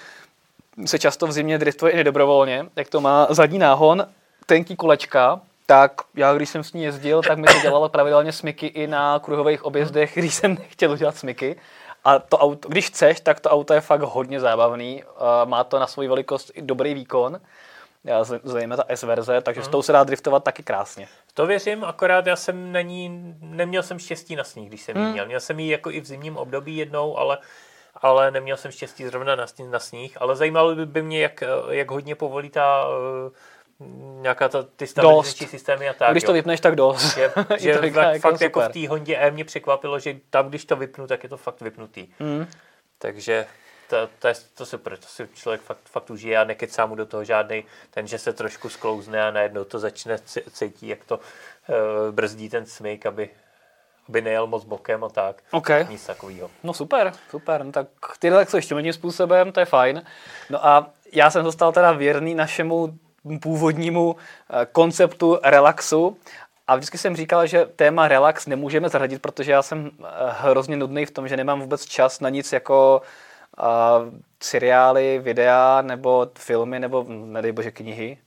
Speaker 1: se často v zimě driftuje i nedobrovolně, jak to má zadní náhon, tenký kolečka, tak já, když jsem s ní jezdil, tak mi to dělalo pravidelně smyky i na kruhových objezdech, když jsem nechtěl udělat smyky. A to auto, když chceš, tak to auto je fakt hodně zábavný. Má to na svou velikost i dobrý výkon. Zejména ta S verze, takže mm. s tou se dá driftovat taky krásně.
Speaker 2: To věřím, akorát já jsem na ní, neměl jsem štěstí na sníh, když jsem mm. měl. Měl jsem ji jako i v zimním období jednou, ale ale neměl jsem štěstí zrovna na, na sníh. Ale zajímalo by, by mě, jak, jak hodně povolí ta nějaká ta, ty stabilizační systémy a tak.
Speaker 1: Když to vypneš, tak dost.
Speaker 2: Že, že fakt, jako fakt jako v té Hondě E mě překvapilo, že tam, když to vypnu, tak je to fakt vypnutý. Mm. Takže to, to, je to super, to si člověk fakt, fakt užije a nekecá mu do toho žádný ten, že se trošku sklouzne a najednou to začne cítit, jak to uh, brzdí ten smyk, aby, aby nejel moc bokem a tak.
Speaker 1: Okay.
Speaker 2: Nic takového.
Speaker 1: No super, super. No, tak ty tak ještě méně způsobem, to je fajn. No a já jsem zostal teda věrný našemu původnímu eh, konceptu relaxu a vždycky jsem říkal, že téma relax nemůžeme zařadit, protože já jsem eh, hrozně nudný v tom, že nemám vůbec čas na nic jako uh, seriály, videa nebo filmy nebo nedej bože knihy.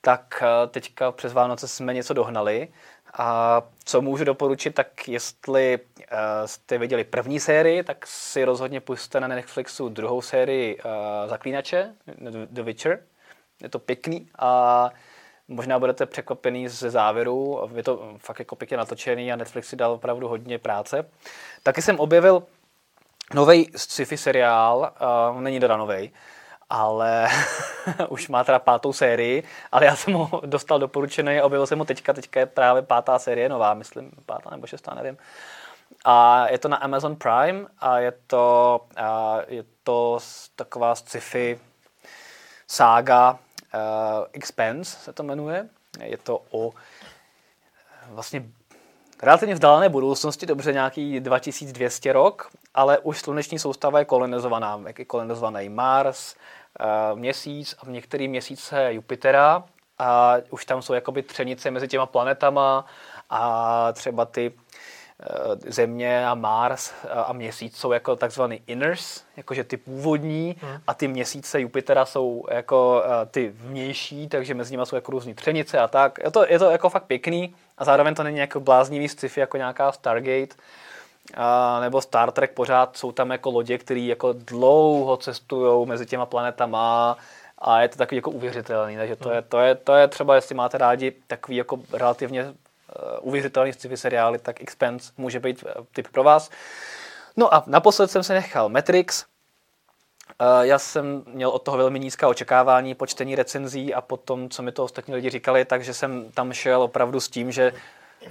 Speaker 1: Tak uh, teďka přes Vánoce jsme něco dohnali a co můžu doporučit, tak jestli uh, jste viděli první sérii, tak si rozhodně puste na Netflixu druhou sérii uh, Zaklínače, The Witcher. Je to pěkný a možná budete překvapený ze závěru. Je to fakt jako pěkně natočený a Netflix si dal opravdu hodně práce. Taky jsem objevil nový sci-fi seriál, uh, není teda novej, ale už má teda pátou sérii, ale já jsem ho dostal doporučený a objevil jsem ho teďka, teďka je právě pátá série, nová, myslím, pátá nebo šestá, nevím. A je to na Amazon Prime a je to, a je to taková sci-fi sága Expense se to jmenuje. Je to o vlastně relativně vzdálené budoucnosti, dobře nějaký 2200 rok, ale už sluneční soustava je kolonizovaná. Jak je kolonizovaný Mars, Eh, měsíc a v některý měsíce Jupitera a už tam jsou jakoby třenice mezi těma planetama a třeba ty eh, Země a Mars a Měsíc jsou jako takzvaný inners, jakože ty původní hmm. a ty měsíce Jupitera jsou jako eh, ty vnější, takže mezi nimi jsou jako různý třenice a tak. Je to, je to jako fakt pěkný a zároveň to není jako bláznivý sci-fi jako nějaká Stargate, a, nebo Star Trek pořád jsou tam jako lodě, které jako dlouho cestují mezi těma planetama a je to takový jako uvěřitelný, takže to je, to je, to je třeba, jestli máte rádi takový jako relativně uvěřitelný sci-fi seriály, tak Expense může být uh, typ pro vás. No a naposled jsem se nechal Matrix, Uh, já jsem měl od toho velmi nízká očekávání po čtení recenzí a po tom, co mi to ostatní lidi říkali, takže jsem tam šel opravdu s tím, že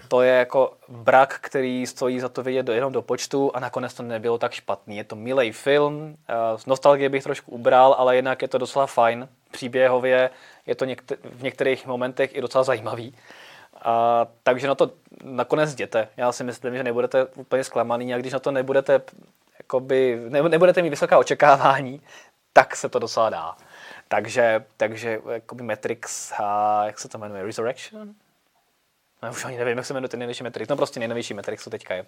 Speaker 1: to je jako brak, který stojí za to vidět jenom do počtu a nakonec to nebylo tak špatný. Je to milý film, z nostalgie bych trošku ubral, ale jinak je to docela fajn. Příběhově je to v některých momentech i docela zajímavý. A, takže na to nakonec jděte. Já si myslím, že nebudete úplně zklamaný a když na to nebudete, jakoby, ne, nebudete mít vysoká očekávání, tak se to docela dá. Takže, takže jakoby Matrix, a, jak se to jmenuje, Resurrection? No, už ani nevím, jak se jmenuje ten nejnovější Matrix. No prostě nejnovější Matrix, co teďka je.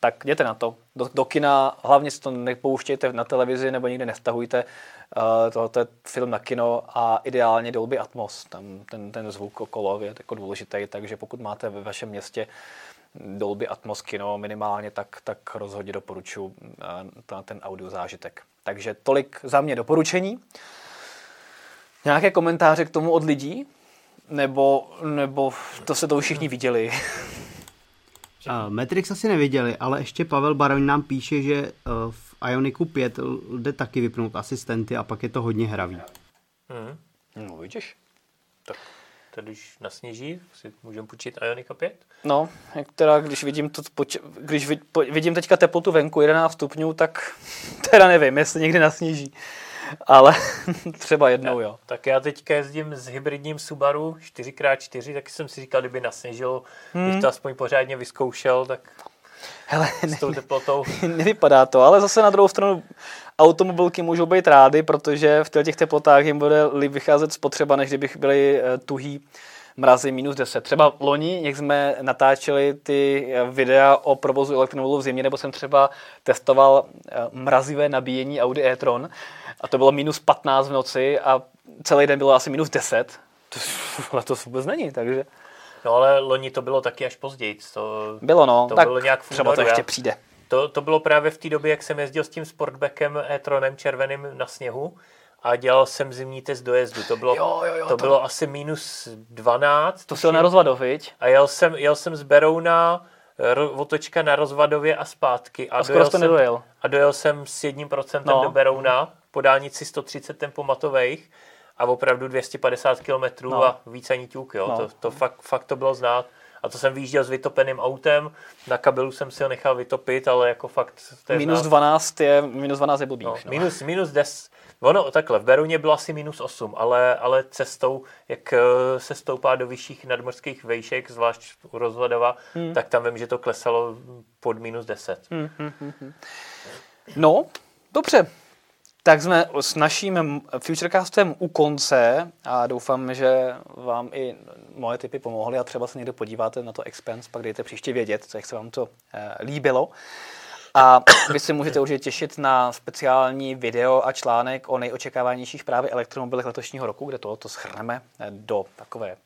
Speaker 1: Tak jděte na to. Do, do kina, hlavně si to nepouštějte na televizi nebo nikde nestahujte. Uh, tohle je film na kino a ideálně Dolby Atmos. Tam ten, ten zvuk okolo je jako důležitý, takže pokud máte ve vašem městě Dolby Atmos kino minimálně, tak, tak rozhodně doporučuji uh, ten audio zážitek. Takže tolik za mě doporučení. Nějaké komentáře k tomu od lidí? Nebo, nebo to se to už všichni viděli.
Speaker 3: Uh, Matrix asi neviděli, ale ještě Pavel Baroň nám píše, že uh, v Ioniku 5 jde taky vypnout asistenty a pak je to hodně hravý.
Speaker 1: Hmm. No vidíš.
Speaker 2: Tak to když nasněží, si můžeme počít Ionika 5?
Speaker 1: No, jak teda, když vidím, to, když vidím teďka teplotu venku 11 stupňů, tak teda nevím, jestli někdy nasněží ale třeba jednou, jo.
Speaker 2: Tak já teďka jezdím s hybridním Subaru 4x4, tak jsem si říkal, kdyby nasněžil, hmm. když to aspoň pořádně vyzkoušel, tak...
Speaker 1: Hele,
Speaker 2: s tou teplotou.
Speaker 1: nevypadá to, ale zase na druhou stranu automobilky můžou být rády, protože v těch teplotách jim bude líp vycházet spotřeba, než kdybych byli eh, tuhý mrazy minus 10. Třeba loni, jak jsme natáčeli ty eh, videa o provozu elektromobilu v zimě, nebo jsem třeba testoval eh, mrazivé nabíjení Audi e-tron a to bylo minus 15 v noci a celý den bylo asi minus 10. To letos vůbec není, takže...
Speaker 2: No ale loni to bylo taky až později. To,
Speaker 1: bylo no,
Speaker 2: to
Speaker 1: tak
Speaker 2: bylo nějak v
Speaker 1: třeba to ještě přijde.
Speaker 2: To, to bylo právě v té době, jak jsem jezdil s tím Sportbackem e-tronem červeným na sněhu a dělal jsem zimní test dojezdu. To bylo,
Speaker 1: Jo, jo, jo,
Speaker 2: to
Speaker 1: to-
Speaker 2: bylo asi minus 12.
Speaker 1: To se na rozvadov, viď?
Speaker 2: A jel jsem, jel jsem z Berouna ro, otočka na Rozvadově a zpátky. A,
Speaker 1: A skoro to
Speaker 2: jsem,
Speaker 1: nedojel.
Speaker 2: A dojel jsem s jedním procentem
Speaker 1: No.
Speaker 2: do Berouna po dálnici 130 tempomatových a opravdu 250 km
Speaker 1: No.
Speaker 2: no. a víc ani ťuk. Jo.
Speaker 1: No.
Speaker 2: To, to fakt, fakt to bylo znát. A to jsem vyjížděl s vytopeným autem, na kabelu jsem si ho nechal vytopit, ale jako fakt to je
Speaker 1: Minus
Speaker 2: znát.
Speaker 1: 12 je, minus 12 je blbý.
Speaker 2: No,
Speaker 1: No,
Speaker 2: minus, minus 10. Ono takhle, v Berouně bylo asi minus 8, ale, ale cestou, jak eh, se stoupá do vyšších nadmořských vejšek, zvlášť u Rozvadova, hmm. tak tam vím, že to klesalo pod minus 10. Hmm.
Speaker 1: No, dobře. Tak jsme s naším Futurecastem u konce a doufám, že vám i moje typy pomohly a třeba se někdo podíváte na to Expense, pak dejte příště vědět, jak se vám to eh, líbilo. A vy se můžete určitě těšit na speciální video a článek o nejočekávanějších právě elektromobilech letošního roku, kde tohoto schrneme eh, do takové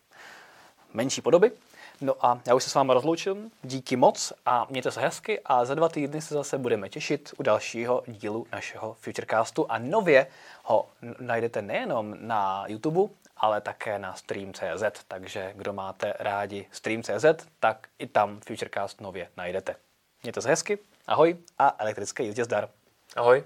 Speaker 1: menší podoby. No a já už se s vámi rozloučím, díky moc a mějte se hezky a za dva týdny se zase budeme těšit u dalšího dílu našeho Futurecastu a nově ho najdete nejenom na YouTube, ale také na Stream.cz, takže kdo máte rádi Stream.cz, tak i tam Futurecast nově najdete. Mějte se hezky, ahoj a elektrické jízdě zdar.
Speaker 2: Ahoj.